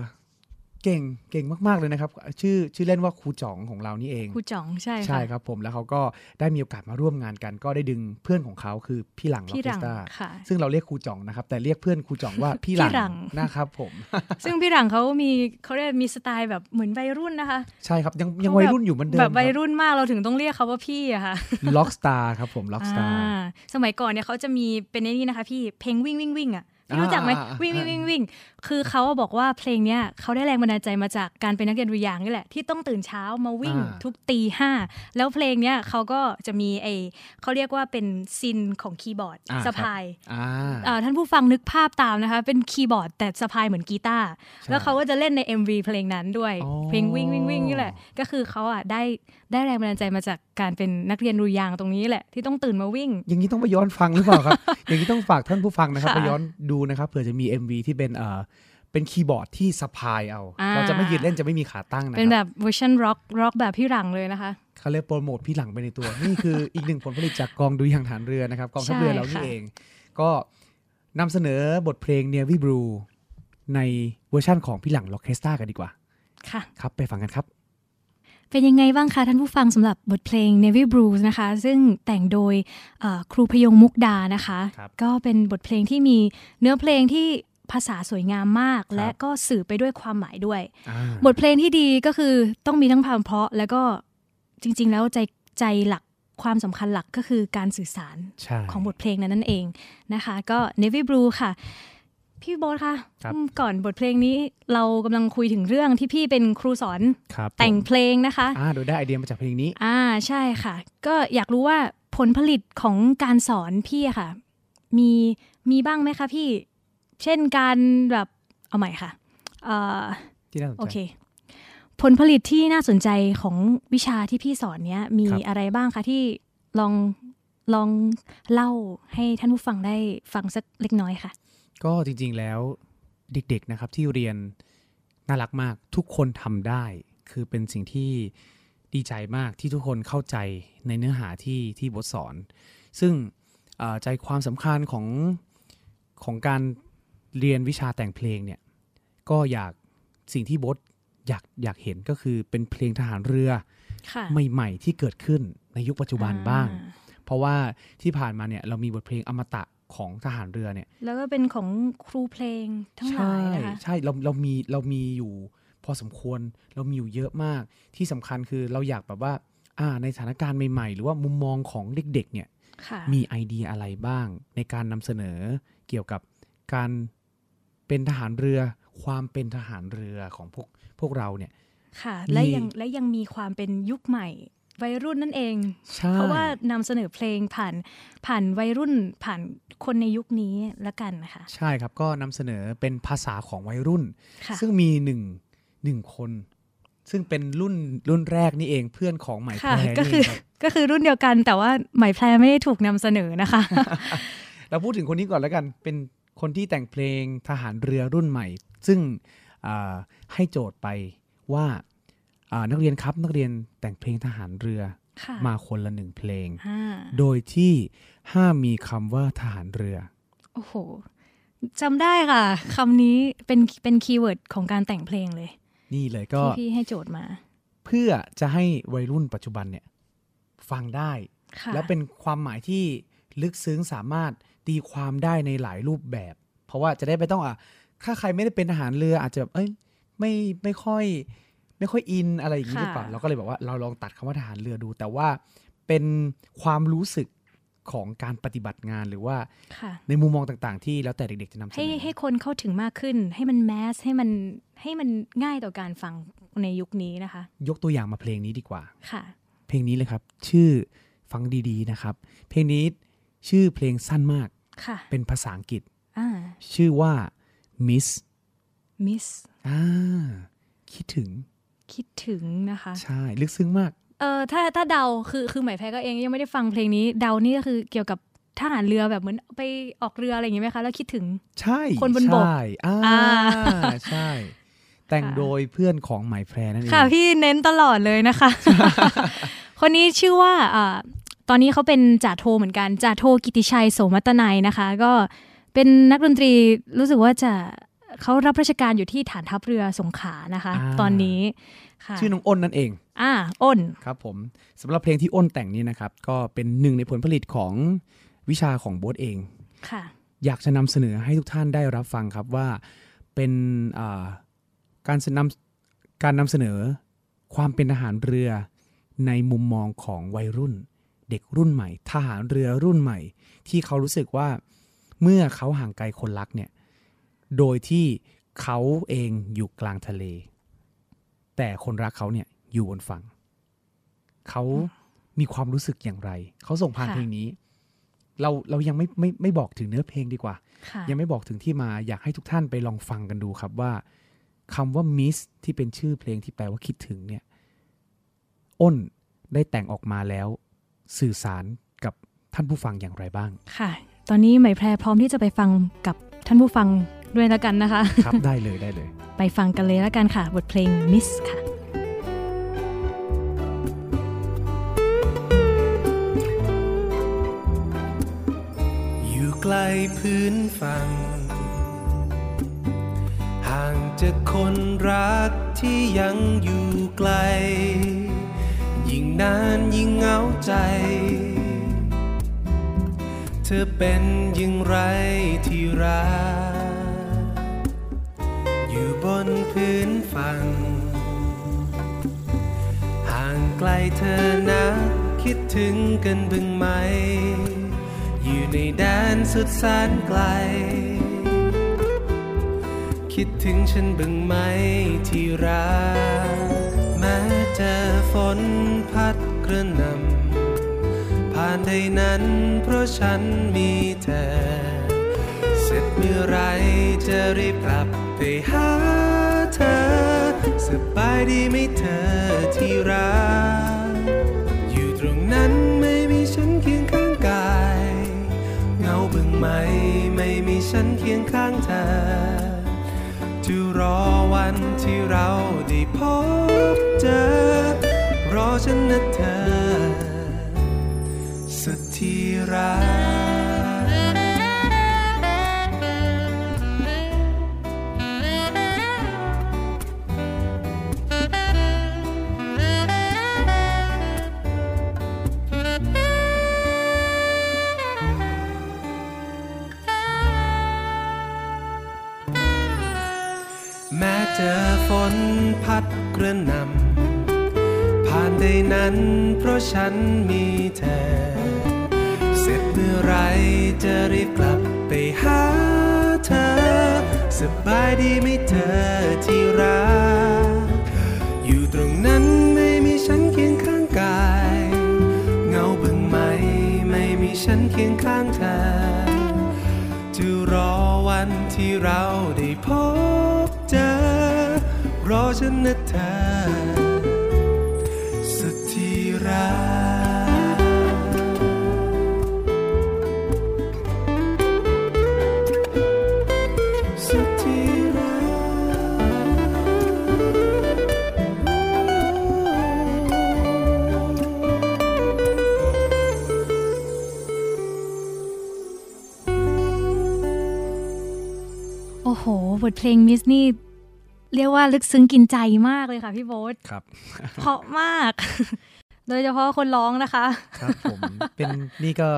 S3: เก่งเก่งมาก ๆ เลยนะครับ ชื่อชื่อเล่นว่าครูจ๋องของเรานี่เอง
S4: ครูจ่องใช่ค่ะ
S3: ใช่ครับผมแล้วเขาก็ได้มีโอกาสมาร่วมงานกัน ก็ได้ดึงเพื่อนของเขาคือพี่หลังล็อก
S4: พี่
S3: เค
S4: รั
S3: ส
S4: ง
S3: ตา
S4: ค่ะ
S3: ซึ่งเราเรียกครูจ่องนะครับ แต่เรียกเพื่อนครูจ่องว่าพี่หลั
S4: พี่หลัง
S3: นะครับผม
S4: ซึ่งพี่รังเขามีเขาเรียกมีสไตล์แบบเหมือนวัยรุ่นนะคะ
S3: ใช่ครับยังยัง
S4: เขาแบบ
S3: วัยรุ่นอยู่เหมือนเดิม
S4: แบบวัยรุ่นมากเราถึงต้องเรียกเขาว่าพี่อะค่ะ
S3: ร็อกสตาร์ครับผมร็อกสตาร์
S4: อ่าสมัยก่อนเนี่ยเขาจะมีเป็นไอ้นี่นะคะพี่เพลงวิ่งวิ่งวิ่งอะพี่รู้จักไหม
S3: อ่าอ่าอ่า
S4: วิ่งวิ่งวิ่งวิ่ง คือเขาบอกว่าเพลงเนี้ยเขาได้แรงบันดาลใจมาจากการเป็นนักเรียนดุริยางค์นี่แหละที่ต้องตื่นเช้ามาวิ่ง
S3: อ่า
S4: ทุกตีห้าแล้วเพลงเนี้ยเขาก็จะมีไอเขาเรียกว่าเป็น synth ของคีย์บอร์ด
S3: อ่า
S4: สะพาย
S3: อ่า
S4: อ่าท่านผู้ฟังนึกภาพตามนะคะ เป็นคีย์บอร์ดแต่สะพายเหมือนกีตาร์
S3: ใช่
S4: แล้วเขาก็จะเล่นใน MV เพลงนั้นด้วย
S3: อ๋อ
S4: เพลงวิ่งวิ่งวิ่งนี่แหละ ก็คือเขาอะได้ได้แรงบันดาลใจมาจากการเป็นนักเรียนดุริยางค์ตรงนี้แหละที่ต้องตื่นมาวิ่ง
S3: อย่างนี้ต้องไปย้อนฟังหรือเปล่าครับ อย่างนี้ต้องฝากท่านผู้ฟังนะครับ
S4: ค่ะ
S3: ไปย้อนดูนะครับเผื่อจะมี MV ที่เป็นเอ่อ เป็นคีย์บอร์ดที่สะพายเอา
S4: อ่า
S3: เราจะไม่ยืนเล่นจะไม่มีขาตั้งนะ
S4: เป็น
S3: ค
S4: แบ
S3: รับบ
S4: เวอร์ชันร็อกร็อกแบบพี่หลังเลยนะคะ
S3: เขาเรียกโปรโมทพี่หลังไปในตัว นี่คืออีกหนึ่งผลผลิตจากกองดุริยางค์ทหารเรือนะครับกองทัพเรือ
S4: ใช่
S3: เรานี่
S4: ค่ะ
S3: เอง ก็นำเสนอบทเพลง Navy Blue ในเวอร์ชั่นของพี่หลังร็อกสตาร์กันดีกว่า
S4: ค่ะ
S3: ครับไปฟังกันครับ
S4: เป็นยังไงบ้างคะท่านผู้ฟังสำหรับบทเพลง Navy Blues นะคะ ซึ่งแต่งโดยเอ่อครูพยงมุกดานะคะ
S3: ครับ
S4: ก็เป็นบทเพลงที่มีเนื้อเพลงที่ ภาษาสวยงามมาก
S3: ครับ
S4: และก็สื่อไปด้วยความหมายด้วย
S3: อ่า
S4: บทเพลงที่ดีก็คือต้องมีทั้งความเพราะ แล้วก็จริง ๆ แล้วใจใจหลักความสำคัญหลักก็คือการสื่อสาร
S3: ใช่
S4: ของบทเพลงนั้นนั่นเองนะคะ ก็ Navy Blue ค่ะ พี่โบ๊ทคะ
S3: ครับ
S4: อืมก่อนบทเพลงนี้เรากำลังคุยถึงเรื่องที่พี่เป็นครูสอน
S3: ครับ
S4: แต่ง
S3: ผม
S4: เพลงนะคะ
S3: อ่าโดยได้ไอเดียมาจากเพลงนี้
S4: อ่าใช่ค่ะ ก็อยากรู้ว่าผลผลิตของการสอนพี่อะค่ะ มีมีบ้างไหมคะพี่ เช่นการแบบเอาใหม่ค่ะเอ่อ
S3: ที่น่าสน
S4: โอ
S3: ใจ
S4: เคผลผลิตที่น่าสนใจของวิชาที่พี่สอนเนี้ยมี
S3: ครับ
S4: อะไรบ้างคะที่ลองลองเล่าให้ท่านผู้ฟังได้ฟังสักเล็กน้อยค่ะ
S3: ก็จริงๆแล้วเด็กๆนะครับที่เรียนน่ารักมากทุกคนทำได้ คือเป็นสิ่งที่ดีใจมากที่ทุกคนเข้าใจในเนื้อหาที่ที่บทสอน ซึ่งเอ่อใจความสำคัญของของการ เรียนวิชาแต่งเพลงเนี่ยก็อยากสิ่งที่บทอยากอยากเห็นก็คือเป็นเพลงทหารเรือ
S4: ค่ะ
S3: ใหม่ๆที่เกิดขึ้นในยุคปัจจุบันบ้าง
S4: อ่
S3: เพราะว่าที่ผ่านมาเนี่ยเรามีบทเพลงอมตะของทหารเรือเนี่ย
S4: แล้วก็เป็นของครูเพลงทั้งหลายนะคะ
S3: ใช่เราเรามีเรามีอยู่พอสมควรเรามีอยู่เยอะมากที่สำคัญคือเราอยากแบบว่าอ่าในสถานการณ์ใหม่ๆ หรือว่ามุมมองของเด็กๆเนี่ย
S4: ค่ะ
S3: มีไอเดียอะไรบ้างในการนำเสนอเกี่ยวกับการ เป็นทหารเรือ ความเป็นทหารเรือของพวกพวกเราเนี่ย
S4: ค่ะ
S3: มี
S4: และยังและยังมีความเป็นยุคใหม่วัยรุ่นนั่นเอง
S3: ใช่
S4: เพราะว่านำเสนอเพลงผ่านผ่านวัยรุ่นผ่านคนในยุคนี้ละกันนะคะ
S3: ใช่ครับก็นำเสนอเป็นภาษาของวัยรุ่น
S4: ค่ะ
S3: ซึ่งมีหนึ่งหนึ่งคน ซึ่งเป็นรุ่นรุ่นแรกนี่เองเพื่อนของไหมแพ
S4: ค่ะ
S3: ร
S4: ก็
S3: นี่
S4: คื
S3: เอ
S4: อง
S3: ครับ
S4: ก็คือรุ่นเดียวกันแต่ว่าไหมแพรไม่ได้ถูกนำเสนอนะคะ
S3: เราพูดถึงคนนี้ก่อนแล้วกันเป็น คนที่แต่งเพลงทหารเรือรุ่นใหม่ ซึ่งอ่าให้โจทย์ไปว่าอ่านักเรียนครับนักเรียนแต่งเพลงทหารเรือ
S4: ค่ะ
S3: มาคนละหนึ่งเพลง
S4: อ่า
S3: โดยที่ห้ามมีคำว่าทหารเรือ
S4: โอ้โหจำได้ค่ะคำนี้เป็นเป็น keyword ของการแต่งเพลงเลย
S3: นี่เลยก็
S4: ที่พี่ให้โจทย์มา
S3: เพื่อจะให้วัยรุ่นปัจจุบันเนี่ย ฟังได้
S4: ค่ะ
S3: และเป็นความหมายที่ลึกซึ้งสามารถ ตีความได้ในหลายรูปแบบ เพราะว่าจะได้ไม่ต้องอะถ้าใครไม่ได้เป็นทหารเรืออาจจะแบบเอ้ยไม่ไม่ค่อย ไม่ค่อยอินอะไรอย่างนี้หรือเปล่าเราก็เลยบอกว่าเราลองตัดคำว่าทหารเรือดู แต่ว่าเป็นความรู้สึกของการปฏิบัติงานหรือว่า
S4: ค่ะ
S3: ในมุมมองต่างๆ ที่แล้วแต่เด็กๆจะนำเสน
S4: ให้
S3: อ
S4: ให้คนเข้าถึงมากขึ้น ให้มันแมสให้มันให้มันง่ายต่อการฟังในยุคนี้นะคะ
S3: ยกตัวอย่างมาเพลงนี้ดีกว่า
S4: ค่ะ
S3: เพลงนี้เลยครับ ชื่อฟังดีๆนะครับ เพลงนี้ ชื่อเพลงสั้นมาก
S4: ค่ะ
S3: เป็นภาษาอังกฤษ
S4: อ่า
S3: ชื่อว่า Miss
S4: มิส
S3: อ่า คิดถึง
S4: คิดถึงนะคะ
S3: ใช่ ลึกซึ้งมาก
S4: เออถ้าถ้าเดา คือคือหมายแพ้ก็เองยังไม่ได้ฟังเพลงนี้ เดานี่ก็คือเกี่ยวกับทหารเรือแบบเหมือนไปออกเรืออะไรอย่างงี้ไหมคะ แล้วคิดถึง
S3: ใช่
S4: คนบนบก
S3: ใช่อ่า
S4: อ่า
S3: ใช่ แต่ง
S4: ค่ะ
S3: โดยเพื่อนของไหมแพรนั่นเอง
S4: ค่ะ พี่เน้นตลอดเลยนะคะ คนนี้ชื่อว่าอ่า ตอนนี้เขาเป็นจ่าโทเหมือนกันจ่าโทกิติชัยโสมัตนัยนะคะ ก็เป็นนักดนตรีรู้สึกว่าจะเขารับราชการอยู่ที่ฐานทัพเรือสงขลานะคะ ตอนนี้ค่ะ
S3: ชื่อน้องอ้นนั่นเอง
S4: อ่าอ้น
S3: ครับผมสำหรับเพลงที่อ้นแต่งนี้นะครับ ก็เป็นหนึ่งในผลผลิตของวิชาของโบ๊ทเอง
S4: ค่ะ
S3: อยากจะนำเสนอให้ทุกท่านได้รับฟังครับว่าเป็นอ่าการนำการนำเสนอความเป็นทหารเรือในมุมมองของวัยรุ่นเด็กรุ่นใหม่ ทหารเรือรุ่นใหม่ ที่เขารู้สึกว่าเมื่อเขาห่างไกลคนรักเนี่ยโดยที่เขาเองอยู่กลางทะเล แต่คนรักเขาเนี่ยอยู่บนฝั่งเขามีความรู้สึกอย่างไร เขาส่งผ่าน
S4: ค่ะ
S3: เพลงนี้ เราเรายังไม่ไม่ไม่บอกถึงเนื้อเพลงดีกว่า
S4: ค่ะ
S3: ยังไม่บอกถึงที่มาอยากให้ทุกท่านไปลองฟังกันดูครับว่าคำว่า miss ที่เป็นชื่อเพลงที่แปลว่าคิดถึงเนี่ย อ้นได้แต่งออกมาแล้ว สื่อสารกับท่านผู้ฟังอย่างไรบ้าง
S4: ค่ะ ตอนนี้ไหมแพรพร้อมที่จะไปฟังกับท่านผู้ฟังด้วยแล้วกันนะคะ
S3: ครับได้เลยได้เลย
S4: ไปฟังกันเลยแล้วกันค่ะ บทเพลง Miss ค่ะ
S5: อยู่ใกล้พื้นฝั่ง ห่างจากคนรักที่ยังอยู่ไกล ยิ่งนานยิ่งเหงาใจ เธอเป็นอย่งไรที่รักอยู่บนพื้นฝั่งห่างไกลเธอนะคิดถึงกันบ้างไหม อยู่ในแดนสุดแสนไกล คิดถึงฉันบ้างไหมที่รัก เจอฝนพัดกระหน่ำผ่านใดนั้นเพราะฉันมีเธอ เสร็จเมื่อไรจะรีบกลับไปหาเธอ สบายดีไหมเธอที่รัก อยู่ตรงนั้นไม่มีฉันเคียงข้างกายเหงาบึงไหมไม่มีฉันเคียงข้างเธอ รอวันที่เราได้พบเจอ รอฉันนะเธอ สุดที่รัก จอฝนพัดกระหน่ำผ่านได้นั้นเพราะฉันมีเธอ เสร็จเมื่อไรจะรีบกลับไปหาเธอ สบายดีไหมเธอที่รัก อยู่ตรงนั้นไม่มีฉันเคียงข้างกาย เงาบึงไหมไม่มีฉันเคียงข้างเธอ จะรอวันที่เราได้พบเจอ รอฉันนะเธอสุดที่รักสุดที่รัก
S4: โอ้โห บทเพลงมิสนี่ เรียกว่าลึกซึ้งกินใจมากเลยค่ะพี่โบ๊ท
S3: ครับ
S4: เพราะมาก โดยเฉพาะคนร้องนะคะ
S3: ครับผมเป็นนี่ก็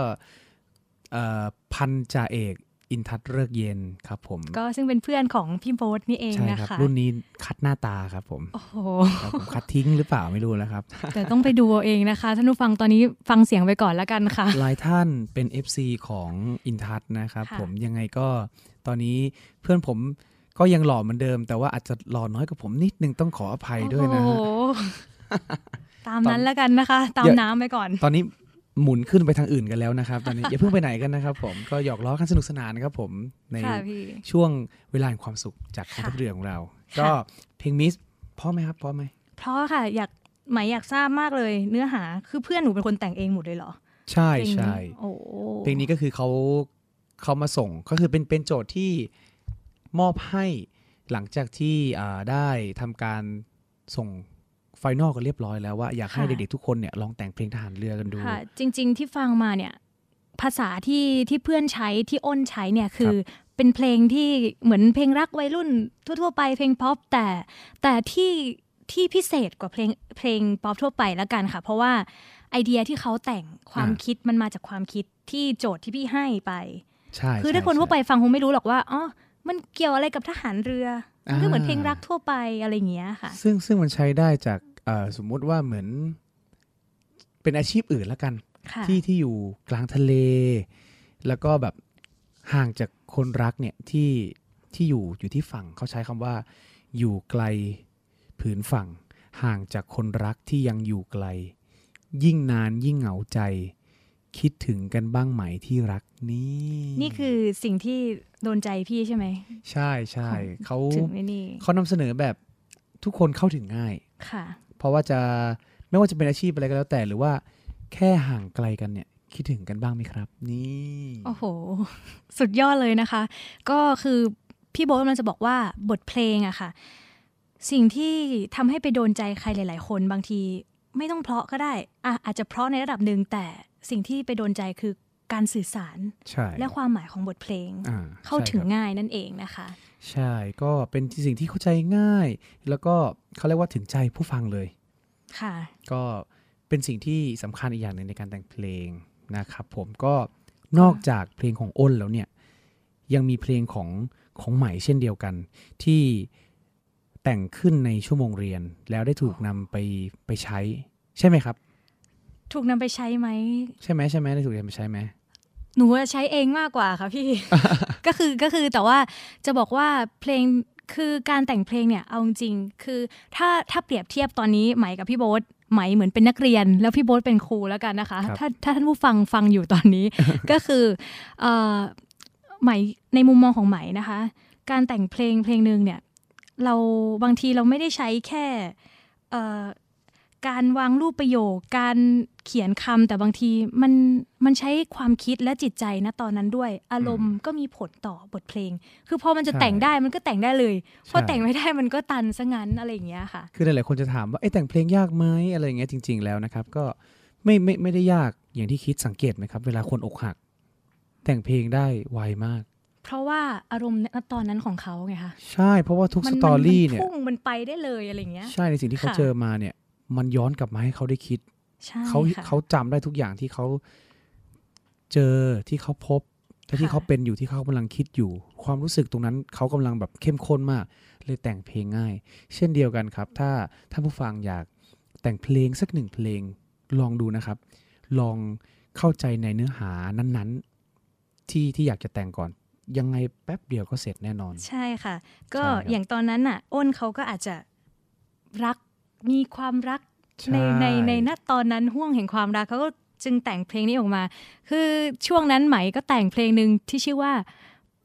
S3: เอ่อพันจ่าเอกอินทัศน์เลิกเย็นครับผม
S4: ก็ซึ่งเป็นเพื่อนของพี่โบ๊ทนี่เอง
S3: ใช่
S4: นะครับคะ
S3: รุ่นนี้คัดหน้าตาครับผม
S4: โอ้โห
S3: ครับผมคัดทิ้งหรือเปล่าไม่รู้นะครับ
S4: แต่ต้องไปดูเอาเองนะคะท่านผู้ฟังตอนนี้ฟังเสียงไปก่อนแล้วกันค่ะ
S3: หลายท่านเป็น FC ของอินทัศน์นะครับ
S4: ค่ะ
S3: ผมยังไงก็ตอนนี้เพื่อนผม ก็ยังหล่อเหมือนเดิม แต่ว่าอาจจะหล่อน้อยกว่าผมนิดนึงต้องขออภัยด้วยนะ
S4: โอ้
S3: ฮะ
S4: โหตามนั้นแล้วกันนะคะ ตาม
S3: อย่า
S4: น้ำไปก่อน
S3: ตอนนี้หมุนขึ้นไปทางอื่นกันแล้วนะครับ ตอนนี้อย่าเพิ่งไปไหนกันนะครับ ผมก็หยอกล้อกันสนุกสนานนะครับผมใน
S4: ค่ะพี่
S3: ช่วงเวลาแห่งความสุขจากกอง
S4: ค่ะ
S3: ทัพเรือของเรา
S4: ค่ะ
S3: ก็เพลงมิสเพราะไหมครับเพราะไหม
S4: เพราะค่ะอยากไหมายอยากทราบมากเลย เนื้อหาคือเพื่อนหนูเป็นคนแต่งเองหมดเลยเหรอ
S3: ใช่
S4: เพลงนี้
S3: ใช่
S4: โอ้
S3: เพลงนี้ก็คือเขาเขามาส่งก็คือเป็นเป็นโจทย์ที่ มอบให้หลังจากที่อ่าได้ทำการส่งไฟนอลกันเรียบร้อยแล้วว่าอยากให้เด็กๆทุกคนเนี่ยลองแต่งเพลงทหารเรือกันดู
S4: ค่ะจริง ๆ ที่ฟังมาเนี่ยภาษาที่ที่เพื่อนใช้ที่อ้นใช้เนี่ยคือเป็นเพลงที่เหมือนเพลงรักวัยรุ่นทั่วๆไปเพลงป๊อปแต่แต่ที่ที่พิเศษกว่าเพลงเพลงป๊อปทั่วไปแล้วกันค่ะ เพราะว่าไอเดียที่เขาแต่งความ
S3: อ่า
S4: คิดมันมาจากความคิดที่โจทย์ที่พี่ให้ไป
S3: ใช่
S4: คือ
S3: ใช่
S4: ถ้าคนทั่วไป
S3: ใช่
S4: ฟังคงไม่รู้หรอกว่าอ๋อ มันเกี่ยวอะไรกับทหารเรือมันก็เหมือนเพลง
S3: อ่ารั
S4: รักทั่วไปอะไรอย่างเงี้ยค่ะ
S3: ซึ่งซึ่งมันใช้ได้จากเอ่อสมมุติว่าเหมือน เป็นอาชีพอื่นแล้วกัน
S4: ค่ะ
S3: ที่ที่อยู่กลางทะเล แล้วก็แบบห่างจากคนรักเนี่ยที่ที่อยู่อยู่ที่ฝั่งเขาใช้คำว่า อยู่ไกลผืนฝั่ง ห่างจากคนรักที่ยังอยู่ไกล ยิ่งนานยิ่งเหงาใจ คิดถึงกันบ้างไหมที่รักนี่
S4: นี่คือสิ่งที่โดนใจพี่ใช่ไหม
S3: ใช่ใช่
S4: ของ
S3: เขา
S4: ถึงไอ้นี่
S3: เขานำเสนอแบบทุกคนเข้าถึงง่าย
S4: ค่ะ
S3: เพราะว่าจะไม่ว่าจะเป็นอาชีพอะไรก็แล้วแต่หรือว่าแค่ห่างไกลกันเนี่ยคิดถึงกันบ้างไหมครับ นี่
S4: โอ้โห สุดยอดเลยนะคะ ก็คือพี่โบ๊ทกำลังจะบอกว่าบทเพลงอะค่ะ สิ่งที่ทำให้ไปโดนใจใครหลาย ๆ คนบางทีไม่ต้องเพราะก็ได้อะอาจจะเพราะในระดับหนึ่งแต่ สิ่งที่ไปโดนใจคือการสื่อสาร
S3: ใช่
S4: และความหมายของบทเพลง
S3: อ่
S4: เข้าถึง
S3: ใช่ครับ
S4: ง่ายนั่นเองนะคะ
S3: ใช่ก็เป็นสิ่งที่เข้าใจง่าย แล้วก็เขาเรียกว่าถึงใจผู้ฟังเลย
S4: ค่ะ
S3: ก็เป็นสิ่งที่สำคัญอีกอย่างหนึ่งในการแต่งเพลงนะครับผมก็นอกจากเพลงของอ้นแล้วเนี่ย ยังมีเพลงของของใหม่เช่นเดียวกัน ที่แต่งขึ้นในชั่วโมงเรียนแล้วได้ถูกนำไปไปใช้ ใช่ไหมครับ
S4: ถูกนำไปใช้ไหม
S3: ใช่ไหมใช่ไหมได้ถูกนำไปใช้ไหม
S4: หนูจะใช้เองมากกว่าค่ะพี่ ก็คือก็คือแต่ว่าจะบอกว่าเพลงคือการแต่งเพลงเนี่ยเอาจริงๆคือถ้าถ้าเปรียบเทียบตอนนี้ไหมกับพี่โบ๊ทไหมเหมือนเป็นนักเรียน แล้วพี่โบ๊ทเป็นครูแล้วกันนะคะ
S3: ครับ
S4: ถ้าถ้าท่านผู้ฟังฟังอยู่ตอนนี้ ก็คือเอ่อไหมในมุมมองของไหมนะคะ การแต่งเพลงเพลงหนึ่งเนี่ย เราบางทีเราไม่ได้ใช้แค่เอ่อ การวางรูปประโยค การเขียนคำแต่บางทีมันมันใช้ความคิดและจิตใจนะตอนนั้นด้วย อารมณ์ก็มีผลต่อบทเพลง คือพอมันจะ
S3: ใช่
S4: แต่งได้มันก็แต่งได้เลย พอ
S3: ใช่
S4: แต่งไม่ได้มันก็ตันซะงั้นอะไรอย่างเงี้ยค่ะ
S3: คือหลายๆคนจะถามว่าเอ๊ะแต่งเพลงยากไหมอะไรอย่างเงี้ยจริง ๆแล้วนะครับ ก็ไม่ไม่ไม่ได้ยากอย่างที่คิดสังเกตไหมครับ เวลาคนอกหัก แต่งเพลงได้ไวมาก
S4: เพราะว่าอารมณ์ณตอนนั้นของเขาไงคะ
S3: ใช่เพราะว่าทุก
S4: มั
S3: ส
S4: มั
S3: ตอรี่
S4: มั
S3: เนี่ย
S4: พุ่งมันไปได้เลยอะไรอย่างเงี้ย
S3: ใช่ในสิ่งที่เขา
S4: ค่ะ
S3: เจอมาเนี่ย มันย้อนกลับมาให้เขาได้คิด
S4: ใช่
S3: เขา
S4: ค่ะ
S3: เขาจำได้ทุกอย่างที่เขาเจอที่เขาพบและที่
S4: ค่ะ
S3: เขาเป็นอยู่ที่เขากำลังคิดอยู่ ความรู้สึกตรงนั้นเขากำลังแบบเข้มข้นมาก เลยแต่งเพลงง่าย เช่นเดียวกันครับ ถ้าท่านผู้ฟังอยากแต่งเพลงสักหนึ่งเพลงลองดูนะครับ ลองเข้าใจในเนื้อหานั้นๆ ที่ที่อยากจะแต่งก่อนยังไงแป๊บเดียวก็เสร็จแน่นอน
S4: ใช่ค่ะ ก็
S3: ใช่ครับ
S4: อย่างตอนนั้นน่ะ อ้นเขาก็อาจจะรัก มีความรัก
S3: ใช่
S4: ในในในณตอนนั้นห่วงแห่งความรักเขาก็จึงแต่งเพลงนี้ออกมา คือช่วงนั้นไหมก็แต่งเพลงหนึ่งที่ชื่อว่า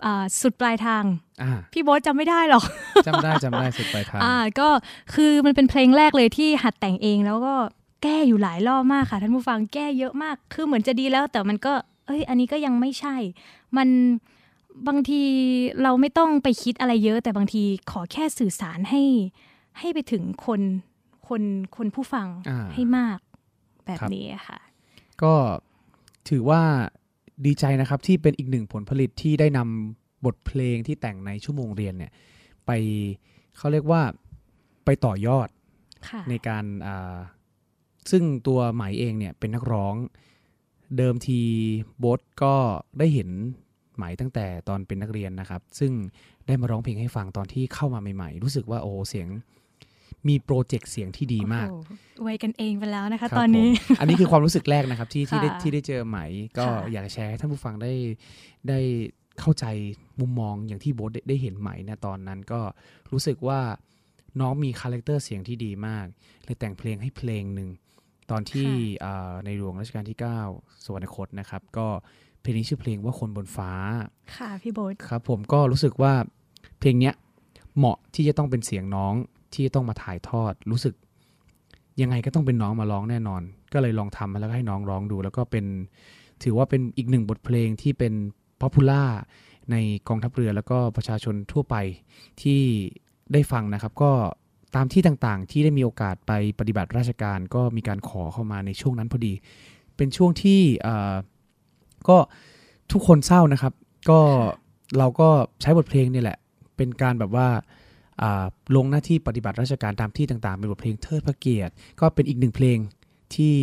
S4: อ่าสุดปลายทาง
S3: อ่า
S4: พี่โบ๊ทจำไม่ได้หรอก
S3: จำได้จำได้สุดปลายทาง
S4: อ่าก็คือมันเป็นเพลงแรกเลยที่หัดแต่งเองแล้วก็แก้อยู่หลายรอบมากค่ะท่านผู้ฟังแก้เยอะมาก คือเหมือนจะดีแล้วแต่มันก็ เอ้ย อันนี้ก็ยังไม่ใช่ มันบางทีเราไม่ต้องไปคิดอะไรเยอะ แต่บางทีขอแค่สื่อสารให้ให้ไปถึงคน คนคนผู้ฟัง
S3: อ่า
S4: ให้มากแบบ
S3: ครับ
S4: นี้ค่ะ
S3: ก็ถือว่าดีใจนะครับที่เป็นอีกหนึ่งผลผลิตที่ได้นำบทเพลงที่แต่งในชั่วโมงเรียนเนี่ย ไปเขาเรียกว่าไปต่อยอด
S4: ค่ะ
S3: ในการอ่าซึ่งตัวไหมเองเนี่ยเป็นนักร้อง เดิมทีโบ๊ทก็ได้เห็นไหมตั้งแต่ตอนเป็นนักเรียนนะครับ ซึ่งได้มาร้องเพลงให้ฟังตอนที่เข้ามาใหม่ ๆ รู้สึกว่าโอ้โหเสียง มี project เสียงที่ดีมาก
S4: โอ้โหไว้กันเองไปแล้วนะ
S3: ครั
S4: คะ
S3: บ
S4: ตอนนี้
S3: ผมอันนี้คือความรู้สึกแรกนะครับที่ที่ได้
S4: ค่ะ
S3: ที่ได้เจอไหม ก็
S4: ค่ะ
S3: อยากจะแชร์ให้ท่านผู้ฟังได้ได้เข้าใจมุมมองอย่างที่โบ๊ทได้ได้เห็นไหมในะตอนนั้นก็รู้สึกว่าน้องมี character เสียงที่ดีมากเลยแต่งเพลงให้เพลงหนึ่งตอนที่อ่าในหลวงรัชกาลที่ 9 สวรรคตนะครับ ก็เพลงนี้ชื่อเพลงว่าคนบนฟ้า
S4: ค่ะพี่โบ๊ท
S3: ครับผมก็รู้สึกว่าเพลงเนี้ยเหมาะที่จะต้องเป็นเสียงน้อง ที่ต้องมาถ่ายทอดรู้สึก ยังไงก็ต้องเป็นน้องมาร้องแน่นอน ก็เลยลองทำมาแล้วก็ให้น้องร้องดู แล้วก็เป็นถือว่าเป็นอีกหนึ่งบทเพลงที่เป็นป๊อปปูล่าในกองทัพเรือแล้วก็ประชาชนทั่วไปที่ได้ฟังนะครับ ก็ตามที่ต่างๆ ที่ได้มีโอกาสไปปฏิบัติราชการ ก็มีการขอเข้ามาในช่วงนั้นพอดี เป็นช่วงที่ก็ทุกคนเศร้านะครับ ก็เราก็ใช้บทเพลงนี่แหละ เป็นการแบบว่า ลงหน้าที่ปฏิบัติราชการตามที่ต่างๆ เป็นบทเพลงเทิดพระเกียรติ ก็เป็นอีกหนึ่งเพลงที่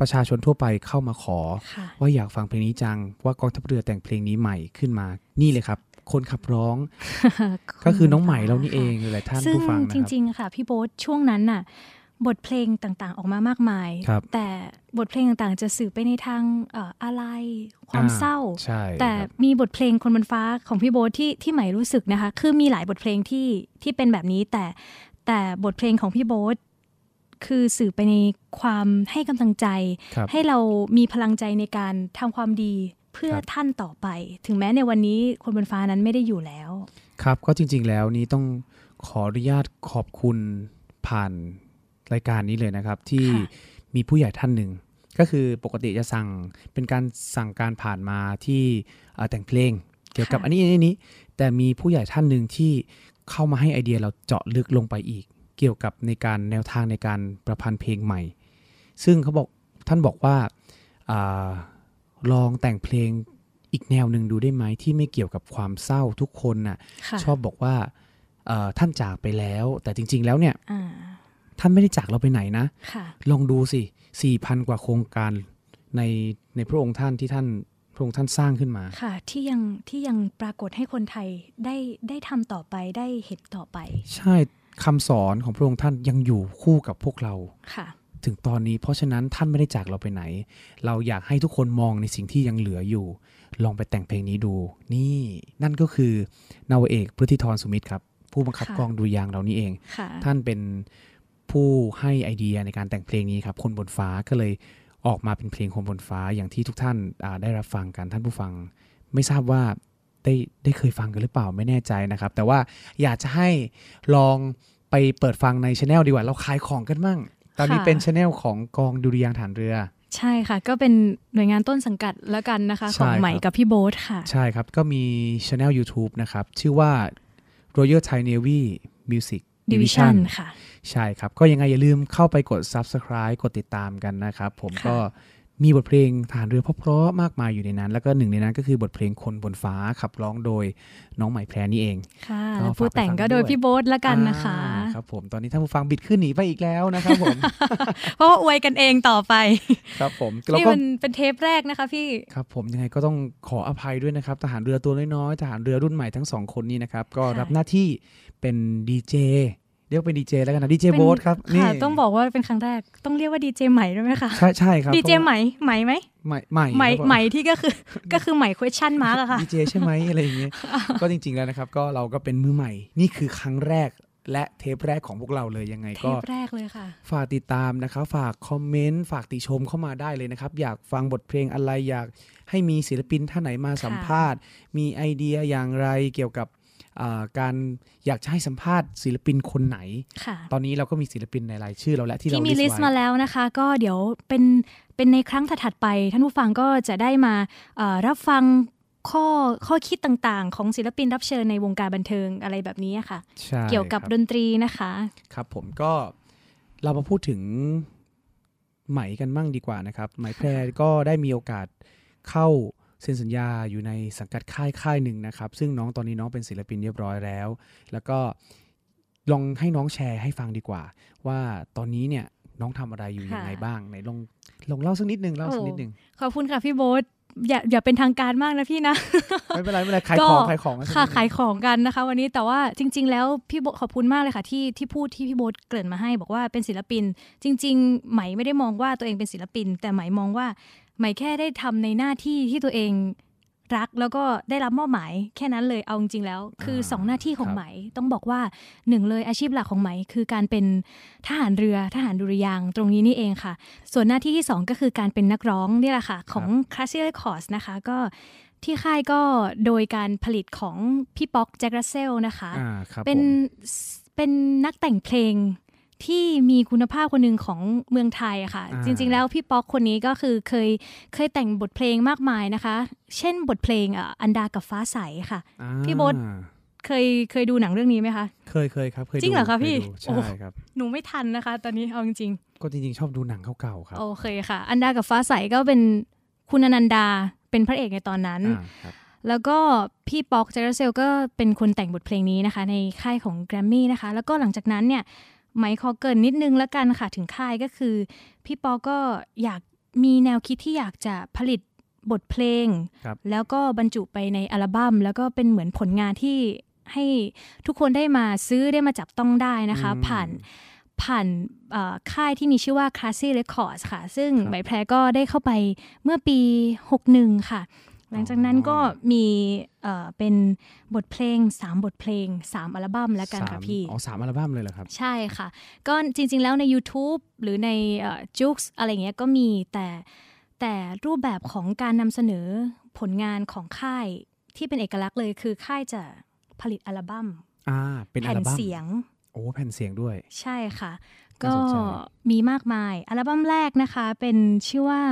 S3: ประชาชนทั่วไปเข้ามาขอ
S4: ค่ะ
S3: ว่าอยากฟังเพลงนี้จัง ว่ากองทัพเรือแต่งเพลงนี้ใหม่ขึ้นมา นี่เลยครับ คนขับร้อง ก็คือน้องใหม่เรานี่เองหลายๆท่าน
S4: ซึ่ง
S3: ผู้ฟังนะ
S4: จ
S3: ครับ
S4: ริง ๆ ค่ะ พี่โบ๊ทช่วงนั้นน่ะ บทเพลงต่างๆ ออกมามากมาย
S3: ครับ
S4: แต่บทเพลงต่างๆ จะสื่อไปในทางเอ่ออะไร ความ
S3: อ่า
S4: เศร้า
S3: ใช่
S4: แต่
S3: ครับ
S4: มีบทเพลงคนบนฟ้าของพี่โบ๊ทที่ที่ใหม่รู้สึกนะคะ คือมีหลายบทเพลงที่ที่เป็นแบบนี้ แต่แต่บทเพลงของพี่โบ๊ทคือสื่อไปในความให้กำลังใจ
S3: ครับ
S4: ให้เรามีพลังใจในการทำความดีเพื่อ
S3: ครับ
S4: ท่านต่อไป ถึงแม้ในวันนี้คนบนฟ้านั้นไม่ได้อยู่แล้ว
S3: ครับก็จริงๆแล้วนี้ต้องขออนุญาตขอบคุณผ่าน รายการนี้เลยนะครับ ที่
S4: ค่ะ
S3: มีผู้ใหญ่ท่านหนึ่ง ก็คือปกติจะสั่งเป็นการสั่งการผ่านมาที่เอ่อแต่งเพลง เกี่ยวกับ
S4: ค่ะ
S3: อันนี้อันนี้อันนี้ แต่มีผู้ใหญ่ท่านหนึ่งที่เข้ามาให้ไอเดียเราเจาะลึกลงไปอีก เกี่ยวกับในการแนวทางในการประพันธ์เพลงใหม่ ซึ่งเขาบอกท่านบอกว่าอาลองแต่งเพลงอีกแนวหนึ่งดูได้ไหมที่ไม่เกี่ยวกับความเศร้าทุกคนน่ะ
S4: ค่ะ
S3: ชอบบอกว่าเอ่อท่านจากไปแล้ว แต่จริง ๆ แล้วเนี่ย
S4: อ่า
S3: ท่านไม่ได้จากเราไปไหนนะ
S4: ค่ะ
S3: ลองดูสิสี่พันกว่าโครงการในในพระองค์ท่านที่ท่านพระองค์ท่านสร้างขึ้นมา
S4: ค่ะ ที่ยังที่ยังปรากฏให้คนไทยได้ได้ทำต่อไปได้เห็นต่อไป
S3: ใช่คำสอนของพระองค์ท่านยังอยู่คู่กับพวกเรา
S4: ค่ะ
S3: ถึงตอนนี้เพราะฉะนั้นท่านไม่ได้จากเราไปไหน เราอยากให้ทุกคนมองในสิ่งที่ยังเหลืออยู่ ลองไปแต่งเพลงนี้ดู นี่นั่นก็คือนาวาเอกพฤธิธรสุมิตรครับ ผู้บังคับ
S4: ค่ะ
S3: กองดุริยางค์เรานี่เอง
S4: ค่ะ
S3: ท่านเป็น ผู้ให้ไอเดียในการแต่งเพลงนี้ครับคนบนฟ้าก็เลยออกมาเป็นเพลงคนบนฟ้าอย่างที่ทุกท่านอ่าได้รับฟังกันท่านผู้ฟัง ไม่ทราบว่าได้ได้เคยฟังกันหรือเปล่าไม่แน่ใจนะครับ แต่ว่าอยากจะให้ลองไปเปิดฟังในช anel ดีกว่า เราขายของกันมั่ง ตอนนี้
S4: ค่ะ
S3: เป็นช anel ของกองดุริยางค์ฐานเรือ
S4: ใช่ค่ะ ก็เป็นหน่วยงานต้นสังกัดแล้วกันนะคะ
S3: ใช่
S4: ของใหม่
S3: ครับ
S4: กับพี่โบ๊ทค่ะ
S3: ใช่ครับ ก็มีช anel YouTube นะครับ ชื่อว่า Royal Thai Navy Music
S4: Division
S3: Division
S4: ค่ะ
S3: ใช่ครับ ก็ยังไงอย่าลืมเข้าไปกด Subscribe กดติดตามกันนะครับ ผม
S4: ค่ะ
S3: ก็ มีบทเพลงฐานเรือเพราะๆมากมายอยู่ในนั้น แล้วก็หนึ่งในนั้นก็คือบทเพลงคนบนฟ้าขับร้องโดยน้องใหม่แพรนี่เอง
S4: ค่ะ
S3: ก็
S4: แล้วผู้แต่ง
S3: ฝากไปฟัง
S4: ก็โดย
S3: ด้วย
S4: พี่โบ๊ทแล้วกันนะคะ
S3: อ่าครับผมตอนนี้ท่านผู้ฟังบิดขึ้นหนีไปอีกแล้วนะครับผม
S4: เพราะว่าอวยกันเองต่อไป
S3: ครับผมแล้ว
S4: นี่
S3: ก็
S4: มันเป็นเทปแรกนะคะพี่
S3: ครับผมยังไงก็ต้องขออภัยด้วยนะครับทหารเรือตัวน้อยๆทหารเรือรุ่นใหม่ทั้งสองคนนี้นะครับก็
S4: ค่ะ
S3: รับหน้าที่เป็นดีเจ เรียกว่าเป็นดีเจแล้วกันนะดีเจ
S4: เป็น
S3: โบ๊ทครับนี่
S4: ค่ะต้องบอกว่าเป็นครั้งแรกต้องเรียกว่าดีเจใหม่ด้วยไหมคะ
S3: ใช่ใช่ครับ
S4: ดีเจใหม่ใหม่ไหม
S3: ใหม่ใหม่
S4: ใหม่
S3: ครับผม
S4: ใหม่ที่ก็คือก็คือใหม่ question mark อะค่ะ
S3: ดีเจใช่ไหมอะไรอย่างเงี้ยก็จริง ๆแล้วนะครับ ก็เราก็เป็นมือใหม่ นี่คือครั้งแรกและเทปแรกของพวกเราเลยยังไง
S4: เท
S3: ก็
S4: ปแรกเลยค่ะ
S3: ฝากติดตามนะครับ ฝากคอมเมนต์ฝากติชมเข้ามาได้เลยนะครับ อยากฟังบทเพลงอะไรอยากให้มีศิลปินท่านไหนมาสัมภาษณ์ มีไอเดียอย่างไรเกี่ยวกับอ่า การอยากจะให้สัมภาษณ์ศิลปินคนไหน
S4: ค่ะ
S3: ตอนนี้เราก็มีศิลปินในรายชื่อเราแล้วที่เรา
S4: ที่มีลิ
S3: list
S4: มา
S3: ไว้
S4: แล้วนะคะ ก็เดี๋ยวเป็นเป็นในครั้งถัดๆไป ท่านผู้ฟังก็จะได้มาเอ่อรับฟังข้อข้อคิดต่างๆ ของศิลปินรับเชิญในวงการบันเทิงอะไรแบบนี้ค่ะ
S3: ใช่
S4: เกี่ยวกับ
S3: ครับ
S4: ดนตรีนะคะ
S3: ครับผมก็เรามาพูดถึงไหมกันมั่งดีกว่านะครับ ไหมแพรก็ได้มีโอกาสเข้า เซ็นสัญญาอยู่ในสังกัดค่ายค่ายหนึ่งนะครับ ซึ่งน้องตอนนี้น้องเป็นศิลปินเรียบร้อยแล้ว แล้วก็ลองให้น้องแชร์ให้ฟังดีกว่า ว่าตอนนี้เนี่ยน้องทำอะไรอยู่
S4: ค่ะ
S3: ยังไงบ้างไหนลองลองเล่าสักนิดนึงเล่าสัก
S4: โอ้
S3: นิดนึง
S4: ขอบคุณค่ะพี่โบ๊ทอย่าอย่าเป็นทางการมากนะพี่นะ
S3: ไม่เป็นไรไม่เป็นไรขายของ
S4: ก็
S3: ขายของกันสัก
S4: ค่ะ
S3: นิดนึง
S4: ขายของกันนะคะ วันนี้แต่ว่าจริง ๆ แล้วพี่โบขอบคุณมากเลยค่ะที่ที่พูดที่พี่โบ๊ทเกริ่นมาให้ บอกว่าเป็นศิลปิน จริง ๆ ไหมไม่ได้มองว่าตัวเองเป็นศิลปิน แต่ไหมมองว่า ไหมแค่ได้ทำในหน้าที่ที่ตัวเองรักแล้วก็ได้รับมอบหมายแค่นั้นเลยเอาจริงๆแล้ว คือสองหน้าที่ของไหมต้องบอกว่าหนึ่งเลยอาชีพหลักของไหม คือการเป็นทหารเรือทหารดุริยางค์ตรงนี้นี่เองค่ะ ส่วนหน้าที่ที่สองก็คือการเป็นนักร้องนี่แหละค่ะ ของ Classic Records นะคะก็ที่ค่ายก็โดยการผลิตของพี่ป๊อกแจ็ครัสเซลนะคะ
S3: อ่าครับ
S4: เป็น
S3: ผม
S4: เป็นนักแต่งเพลง ที่มีคุณภาพคนหนึ่งของเมืองไทยอะค่ะ
S3: อ่า
S4: จริง ๆ แล้วพี่ป๊อกคนนี้ก็คือเคยเคยแต่งบทเพลงมากมายนะคะ เช่นบทเพลงอะอันดากับฟ้าใสค่ะ
S3: อ่า
S4: พี่โบ๊ทเคยเคยดูหนังเรื่องนี้ไหมคะ
S3: เคยเคยครับเคย
S4: จริงเหรอ
S3: ดู
S4: คะพี่
S3: ยดู
S4: โอ้
S3: ใช่ครับ
S4: หนูไม่ทันนะคะ ตอนนี้เอาจริง
S3: ก็จริงๆ ชอบดูหนังเก่าๆครับ
S4: ๆโอเคค่ะ อันดากับฟ้าใสก็เป็นคุณอนันดาเป็นพระเอกในตอนนั้น
S3: อ่าครับ
S4: แล้วก็พี่ป๊อกเจอร์เซลก็เป็นคนแต่งบทเพลงนี้นะคะ ในค่ายของแกรมมี่นะคะ แล้วก็หลังจากนั้นเนี่ย ไมค์ขอเกรินนิดนึงแล้วกันค่ะถึงค่ายก็คือ พี่ป๊อกก็อยากมีแนวคิดที่อยากจะผลิตบทเพลง
S3: ครับ
S4: แล้วก็บรรจุไปในอัลบั้ม แล้วก็เป็นเหมือนผลงานที่ให้ทุกคนได้มาซื้อได้มาจับต้องได้นะคะ
S3: อืม
S4: ผ่านผ่านเอ่อค่ายที่มีชื่อว่า Classy Records ค่ะ ซึ่ง
S3: ครับ
S4: ใบแพรก็ได้เข้าไปเมื่อปี 61 ค่ะ หลังจากนั้นก็มีเอ่อเป็นบทเพลง 3 บทเพลง 3 อัลบั้มแล้วกัน
S3: สา
S4: ค่ะ
S3: ม
S4: พี่
S3: อ๋อสามอัลบั้มเลยเหรอครับ
S4: ใช่ค่ะ ก็จริงๆแล้วใน YouTube หรือในจุกส์อะไรเงี้ยก็มีแต่แต่รูปแบบของการนำเสนอผลงานของค่ายที่เป็นเอกลักษณ์เลยคือค่ายจะผลิตอัลบั้ม
S3: อ่าเป็นอั
S4: แผ่
S3: ล
S4: น
S3: บั้ม
S4: เสียง
S3: โอ้แผ่นเสียงด้วย
S4: ใช่ค่ะ
S3: น่า
S4: ก็
S3: สนใจ
S4: มีมากมาย อัลบั้มแรกนะคะ เป็นชื่อว่า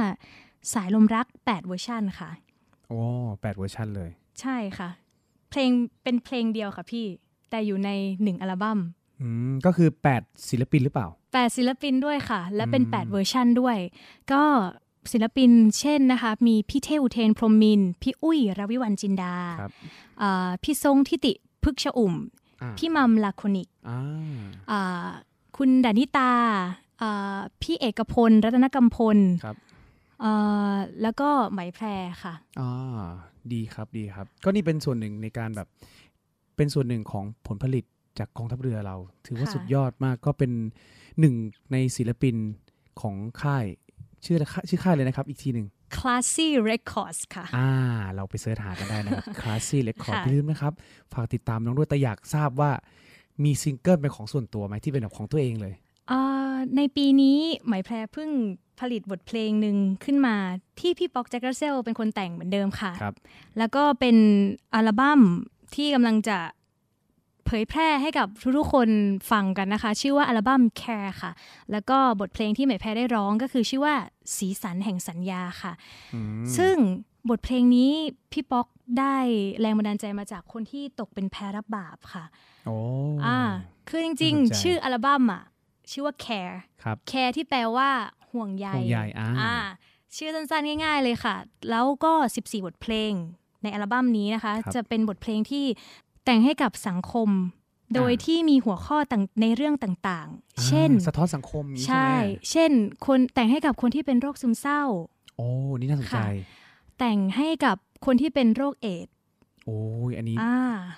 S4: สายลมรัก 8 เวอร์ชันค่ะ
S3: โอ้แปดเวอร์ชันเลย
S4: ใช่ค่ะ เพลงเป็นเพลงเดียวค่ะพี่ แต่อยู่ในหนึ่งอัลบั้ม
S3: อืมก็คือ 8 ศิลปินหรือเปล่า
S4: แปดศิลปินด้วยค่ะ และเป็น
S3: อืม
S4: 8เวอร์ชันด้วย ก็ศิลปินเช่นนะคะ มีพี่เทอุเทนพรหมมินทร์พี่อุ้ยรวิวรรณ จินดา
S3: ครับ
S4: อ่าพี่ทรงทิติพึกษ์ชอุ่ม
S3: อ่า
S4: พี่มัมลาโคนิก
S3: อ่า
S4: อ่าคุณดานิตาอ่าพี่เอกพล รัตนกำพล
S3: ครับ
S4: อ่าแล้วก็ไหมแพรค่ะ
S3: อ่าดีครับดีครับ ก็นี่เป็นส่วนหนึ่งในการแบบ เป็นส่วนหนึ่งของผลผลิตจากกองทัพเรือเรา ถือว่า
S4: ค่ะ
S3: สุดยอดมากก็เป็นหนึ่งในศิลปินของค่ายชื่ออะไรชื่อค่ายเลยนะครับ อีกทีหนึ่ง
S4: Classy Records ค่ะ
S3: อ่า เราไป search หากันได้นะครับ Classy Record
S4: ค่ะ
S3: อย่าลืมนะครับ ฝากติดตามน้องด้วยแต่อยากทราบว่ามีซิงเกิลเป็นของส่วนตัวไหมที่เป็นแบบของตัวเองเลย
S4: อ่า ในปีนี้ไหมแพรเพิ่งผลิตบทเพลงหนึ่งขึ้นมาที่พี่ป๊อกแจ็กเกอร์เซลเป็นคนแต่งเหมือนเดิมค่ะ
S3: ครับ
S4: แล้วก็เป็นอัลบั้มที่กำลังจะเผยแพร่ให้กับทุกๆคนฟังกันนะคะ ชื่อว่าอัลบั้ม Care ค่ะ แล้วก็บทเพลงที่ไหมแพรได้ร้องก็คือชื่อว่าสีสันแห่งสัญญาค่ะ
S3: อืม
S4: ซึ่งบทเพลงนี้พี่ป๊อกได้แรงบันดาลใจมาจากคนที่ตกเป็นแพรรับบาปค่ะ
S3: โอ้
S4: อ่าคือจริง
S3: น่าสนใจ
S4: ๆชื่ออัลบั้มอะ ชื่อว่า Care
S3: ครับ
S4: Care ที่แปลว่าห่วงใย
S3: ห่วงใยอ่า
S4: ชื่อสั้นๆ ง่ายๆเลยค่ะ แล้วก็ 14 บทเพลงในอัลบั้มนี้นะคะ
S3: ครับ
S4: จะเป็นบทเพลงที่แต่งให้กับสังคม โดย
S3: อ่า
S4: ที่มีหัวข้อต่างในเรื่องต่างๆ เช่น
S3: อ่าสะท้อนสังคมอย่างนี้
S4: ใช่
S3: ใช่ไหม
S4: เช่น คนแต่งให้กับคนที่เป็นโรคซึมเศร้า
S3: โอ้ นี่น่าสนใจ
S4: ค่ะแต่งให้กับคนที่เป็นโรคเอดส์
S3: โอ้ยอันนี้
S4: อ่า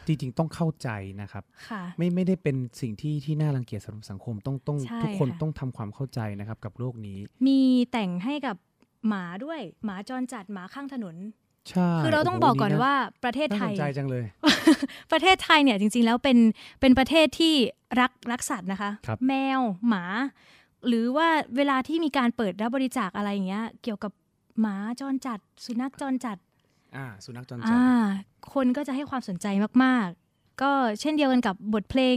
S3: จริงๆต้องเข้าใจนะครับ
S4: ค่ะ
S3: ไม่ไม่ได้เป็นสิ่งที่ที่น่ารังเกียจสำหรับสังคมต้องต้อง
S4: ใช่
S3: ทุกคน
S4: ค่ะ
S3: ต้องทำความเข้าใจนะครับกับโรคนี้
S4: มีแต่งให้กับหมาด้วยหมาจรจัดหมาข้างถนน
S3: ใช่
S4: คือเราต้อง
S3: โโห
S4: บอกก่อนะว่าประเทศ
S3: น่า
S4: ไท
S3: ส
S4: ย
S3: นใจจังเลย
S4: ประเทศไทยเนี่ยจริง ๆ แล้วเป็นเป็นประเทศที่รักรักสัตว์นะคะ
S3: ครับ
S4: แมวหมา หรือว่าเวลาที่มีการเปิดรับบริจาคอะไรอย่างเงี้ย เกี่ยวกับหมาจรจัด สุนัขจรจัด
S3: อ่าสุนัขจรจัด
S4: อ่าคนก็จะให้ความสนใจมากๆ ก็เช่นเดียวกันกับบทเพลง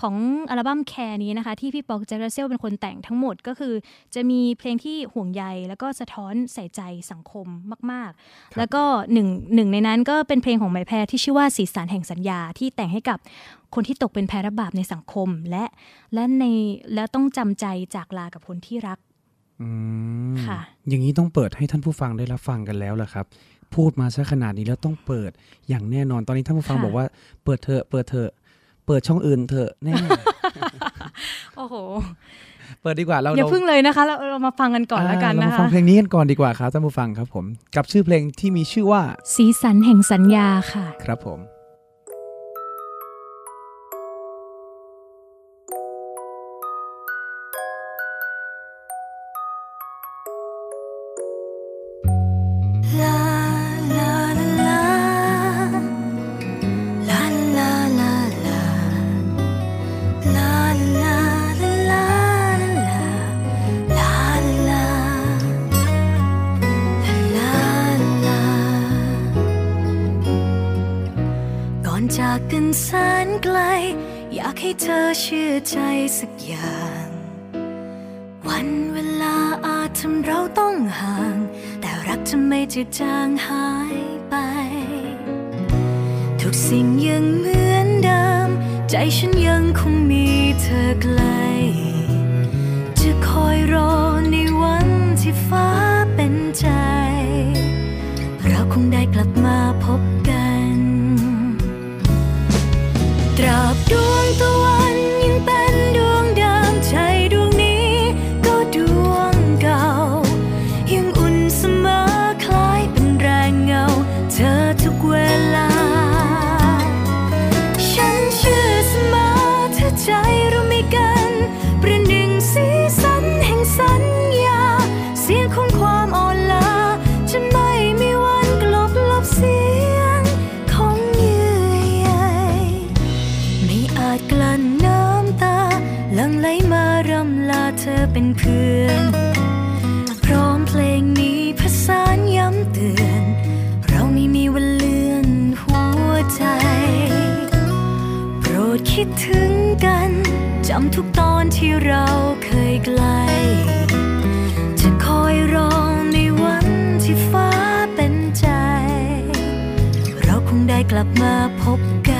S4: ของอัลบั้มแคร์นี้นะคะ ที่พี่ปอกเจราเซลเป็นคนแต่งทั้งหมดก็คือ จะมีเพลงที่ห่วงใยแล้วก็สะท้อนใส่ใจสังคมมากๆ แล้วก็หนึ่งหนึ่งในนั้นก็เป็นเพลงของไหมแพรที่ชื่อว่าสีสันแห่งสัญญาที่แต่งให้กับคนที่ตกเป็นแพรรับบาปในสังคมและและในและต้องจำใจจากลากับคนที่รัก
S3: อืม
S4: ค่ะ
S3: อย่างนี้ต้องเปิดให้ท่านผู้ฟังได้รับฟังกันแล้วล่ะครับ พูดมาซะขนาดนี้แล้วต้องเปิดอย่างแน่นอนตอนนี้ท่านผู้ฟัง
S4: ค่ะ
S3: บอกว่าเปิดเถอะเปิดเถอะเปิดช่องอื่นเถอะแน่
S4: โอ้โห
S3: เปิดดีกว่าเรา
S4: อย่า
S3: เรา
S4: พึ่งเลยนะคะ เราเรามาฟังกันก่อนแล้วกัน
S3: อ่าเรา
S4: นะ
S3: มาฟั
S4: คะ
S3: งเพลงนี้กันก่อนดีกว่าครับท่านผู้ฟังครับผม กับชื่อเพลงที่มีชื่อว่า
S4: สีสันแห่งสัญญาค่ะ
S3: ครับผม
S6: จะไม่จืดจางหายไป ทุกสิ่งยังเหมือนเดิม ใจฉันยังคงมีเธอใกล้ อเป็นเพื่อนพร้อมเพลงนี้ผสานย้ำเตือน เราไม่มีวันเลือนหัวใจ โปรดคิดถึงกันจำทุกตอนที่เราเคยไกล จะคอยรอในวันที่ฟ้าเป็นใจ เราคงได้กลับมาพบกัน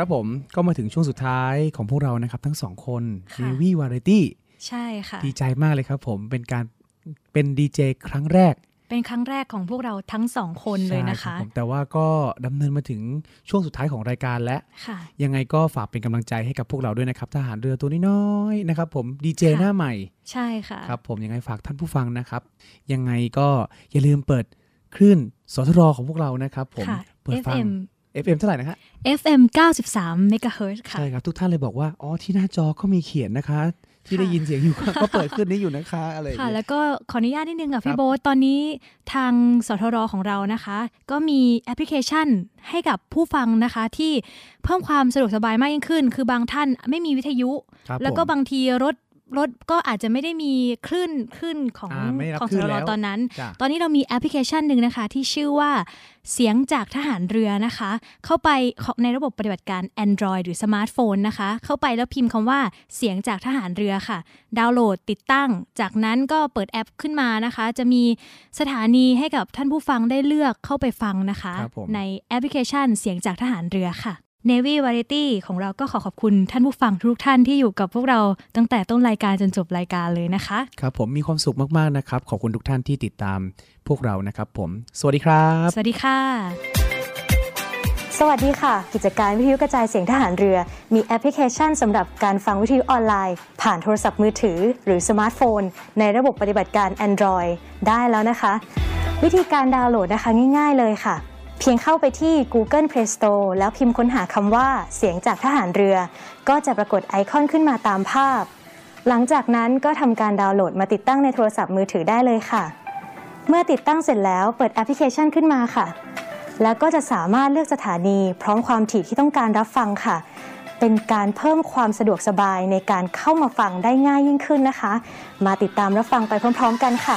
S3: ครับผมก็มาถึงช่วงสุดท้ายของพวกเรานะครับ ทั้งสองคน
S4: ค่ะ
S3: Navy Variety
S4: ใช่ค่ะ
S3: ดีใจมากเลยครับผมเป็นการเป็นดีเจครั้งแรก
S4: เป็นครั้งแรกของพวกเราทั้งสองคนเลยนะ
S3: ใช่รั
S4: คะ
S3: บผมแต่ว่าก็ดำเนินมาถึงช่วงสุดท้ายของรายการแล้ว
S4: ค่ะ
S3: ยังไงก็ฝากเป็นกำลังใจให้กับพวกเราด้วยนะครับทหารเรือตัวน้อยๆนะครับ ผมดีเจ
S4: ค่ะ
S3: หน้าใหม่
S4: ใช่ค่ะ
S3: ครับ ผมยังไงฝากท่านผู้ฟังนะครับ ยังไงก็อย่าลืมเปิดคลื่นสทรของพวกเรานะครับ ผม
S4: ค่ะ
S3: เปิดฟัง
S4: FM
S3: FM เท่าไหร่นะฮะ
S4: FM 93 MHz ค่ะ
S3: ใช่ครับ ทุกท่านเลยบอกว่า อ๋อ ที่หน้าจอก็มีเขียนนะคะ ที่
S4: ค่ะ
S3: ได้ยินเสียงอยู่ก็ก็เปิดขึ้นนี้อยู่นะคะ อะไรอย่าง
S4: ค่ะ
S3: เงี้ย
S4: แล้วก็ขออนุญาตนิดนึงกับ
S3: ค
S4: พี่
S3: รับ
S4: โบ๊ทตอนนี้ทางสทรของเรานะคะ ก็มีแอปพลิเคชันให้กับผู้ฟังนะคะ ที่เพิ่มความสะดวกสบายมากยิ่งขึ้น คือบางท่านไม่มีวิทยุ
S3: ครับ
S4: แล้วก็
S3: ผม
S4: บางทีรถ รถก็อาจจะไม่ได้มีคลื่นคลื่นของ
S3: อ่าไม่รับ
S4: ของ
S3: คลื่
S4: ส
S3: น
S4: ท
S3: แล้
S4: ร
S3: ว
S4: ตอนนั้น
S3: จ้ะ
S4: ตอนนี้เรามีแอปพลิเคชันหนึ่งนะคะ ที่ชื่อว่าเสียงจากทหารเรือนะคะ เข้าไปในระบบปฏิบัติการ Android หรือสมาร์ทโฟนนะคะ เข้าไปแล้วพิมพ์คำว่าเสียงจากทหารเรือค่ะ ดาวน์โหลดติดตั้ง จากนั้นก็เปิดแอปขึ้นมานะคะ จะมีสถานีให้กับท่านผู้ฟังได้เลือกเข้าไปฟังนะคะ
S3: ครับผม
S4: ในแอปพลิเคชันเสียงจากทหารเรือค่ะ Navy Variety ของเราก็ขอขอบคุณท่านผู้ฟังทุกท่านที่อยู่กับพวกเราตั้งแต่ต้นรายการจนจบรายการเลยนะคะ
S3: ครับผมมีความสุขมากๆนะครับ ขอบคุณทุกท่านที่ติดตามพวกเรานะครับผม สวัสดีครับ
S4: สวัสดีค่ะ
S7: สวัสดีค่ะ กิจการวิทยุกระจายเสียงทหารเรือ มีแอปพลิเคชันสำหรับการฟังวิทยุออนไลน์ ผ่านโทรศัพท์มือถือ หรือสมาร์ทโฟน ในระบบปฏิบัติการ Android ได้แล้วนะคะ วิธีการดาวน์โหลดนะคะง่าย ๆ เลยค่ะ เพียงเข้าไปที่ Google Play Store แล้วพิมพ์ค้นหาคำว่าเสียงจากทหารเรือ ก็จะปรากฏไอคอนขึ้นมาตามภาพ หลังจากนั้นก็ทำการดาวน์โหลดมาติดตั้งในโทรศัพท์มือถือได้เลยค่ะ เมื่อติดตั้งเสร็จแล้วเปิดแอปพลิเคชันขึ้นมาค่ะ แล้วก็จะสามารถเลือกสถานีพร้อมความถี่ที่ต้องการรับฟังค่ะ เป็นการเพิ่มความสะดวกสบายในการเข้ามาฟังได้ง่ายยิ่งขึ้นนะคะ มาติดตามรับฟังไปพร้อม ๆ กันค่ะ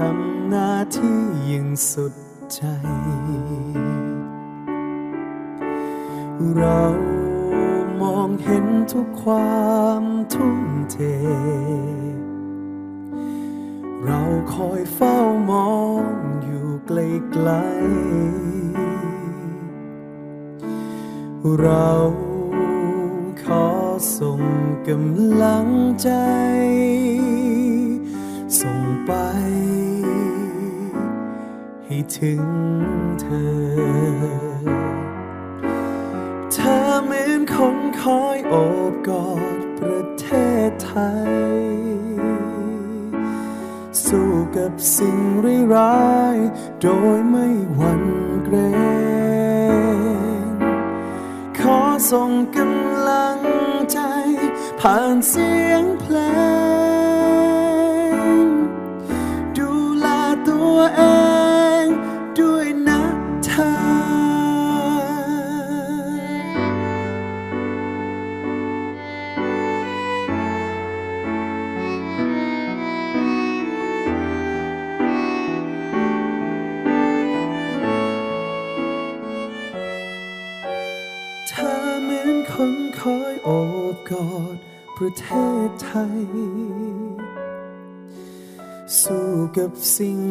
S2: ทำหน้าที่อย่างสุดใจ เรามองเห็นทุกความทุ่มเท เราคอยเฝ้ามองอยู่ไกลๆเราขอส่งกำลังใจ ถึงเธอ เธอเหมือนคนคอยโอบกอดประเทศไทย สู้กับสิ่งร้ายโดยไม่หวั่นเกรงขอส่งกำลังใจ ผ่านเสียงเพลง ดูแลตัวเอง สู้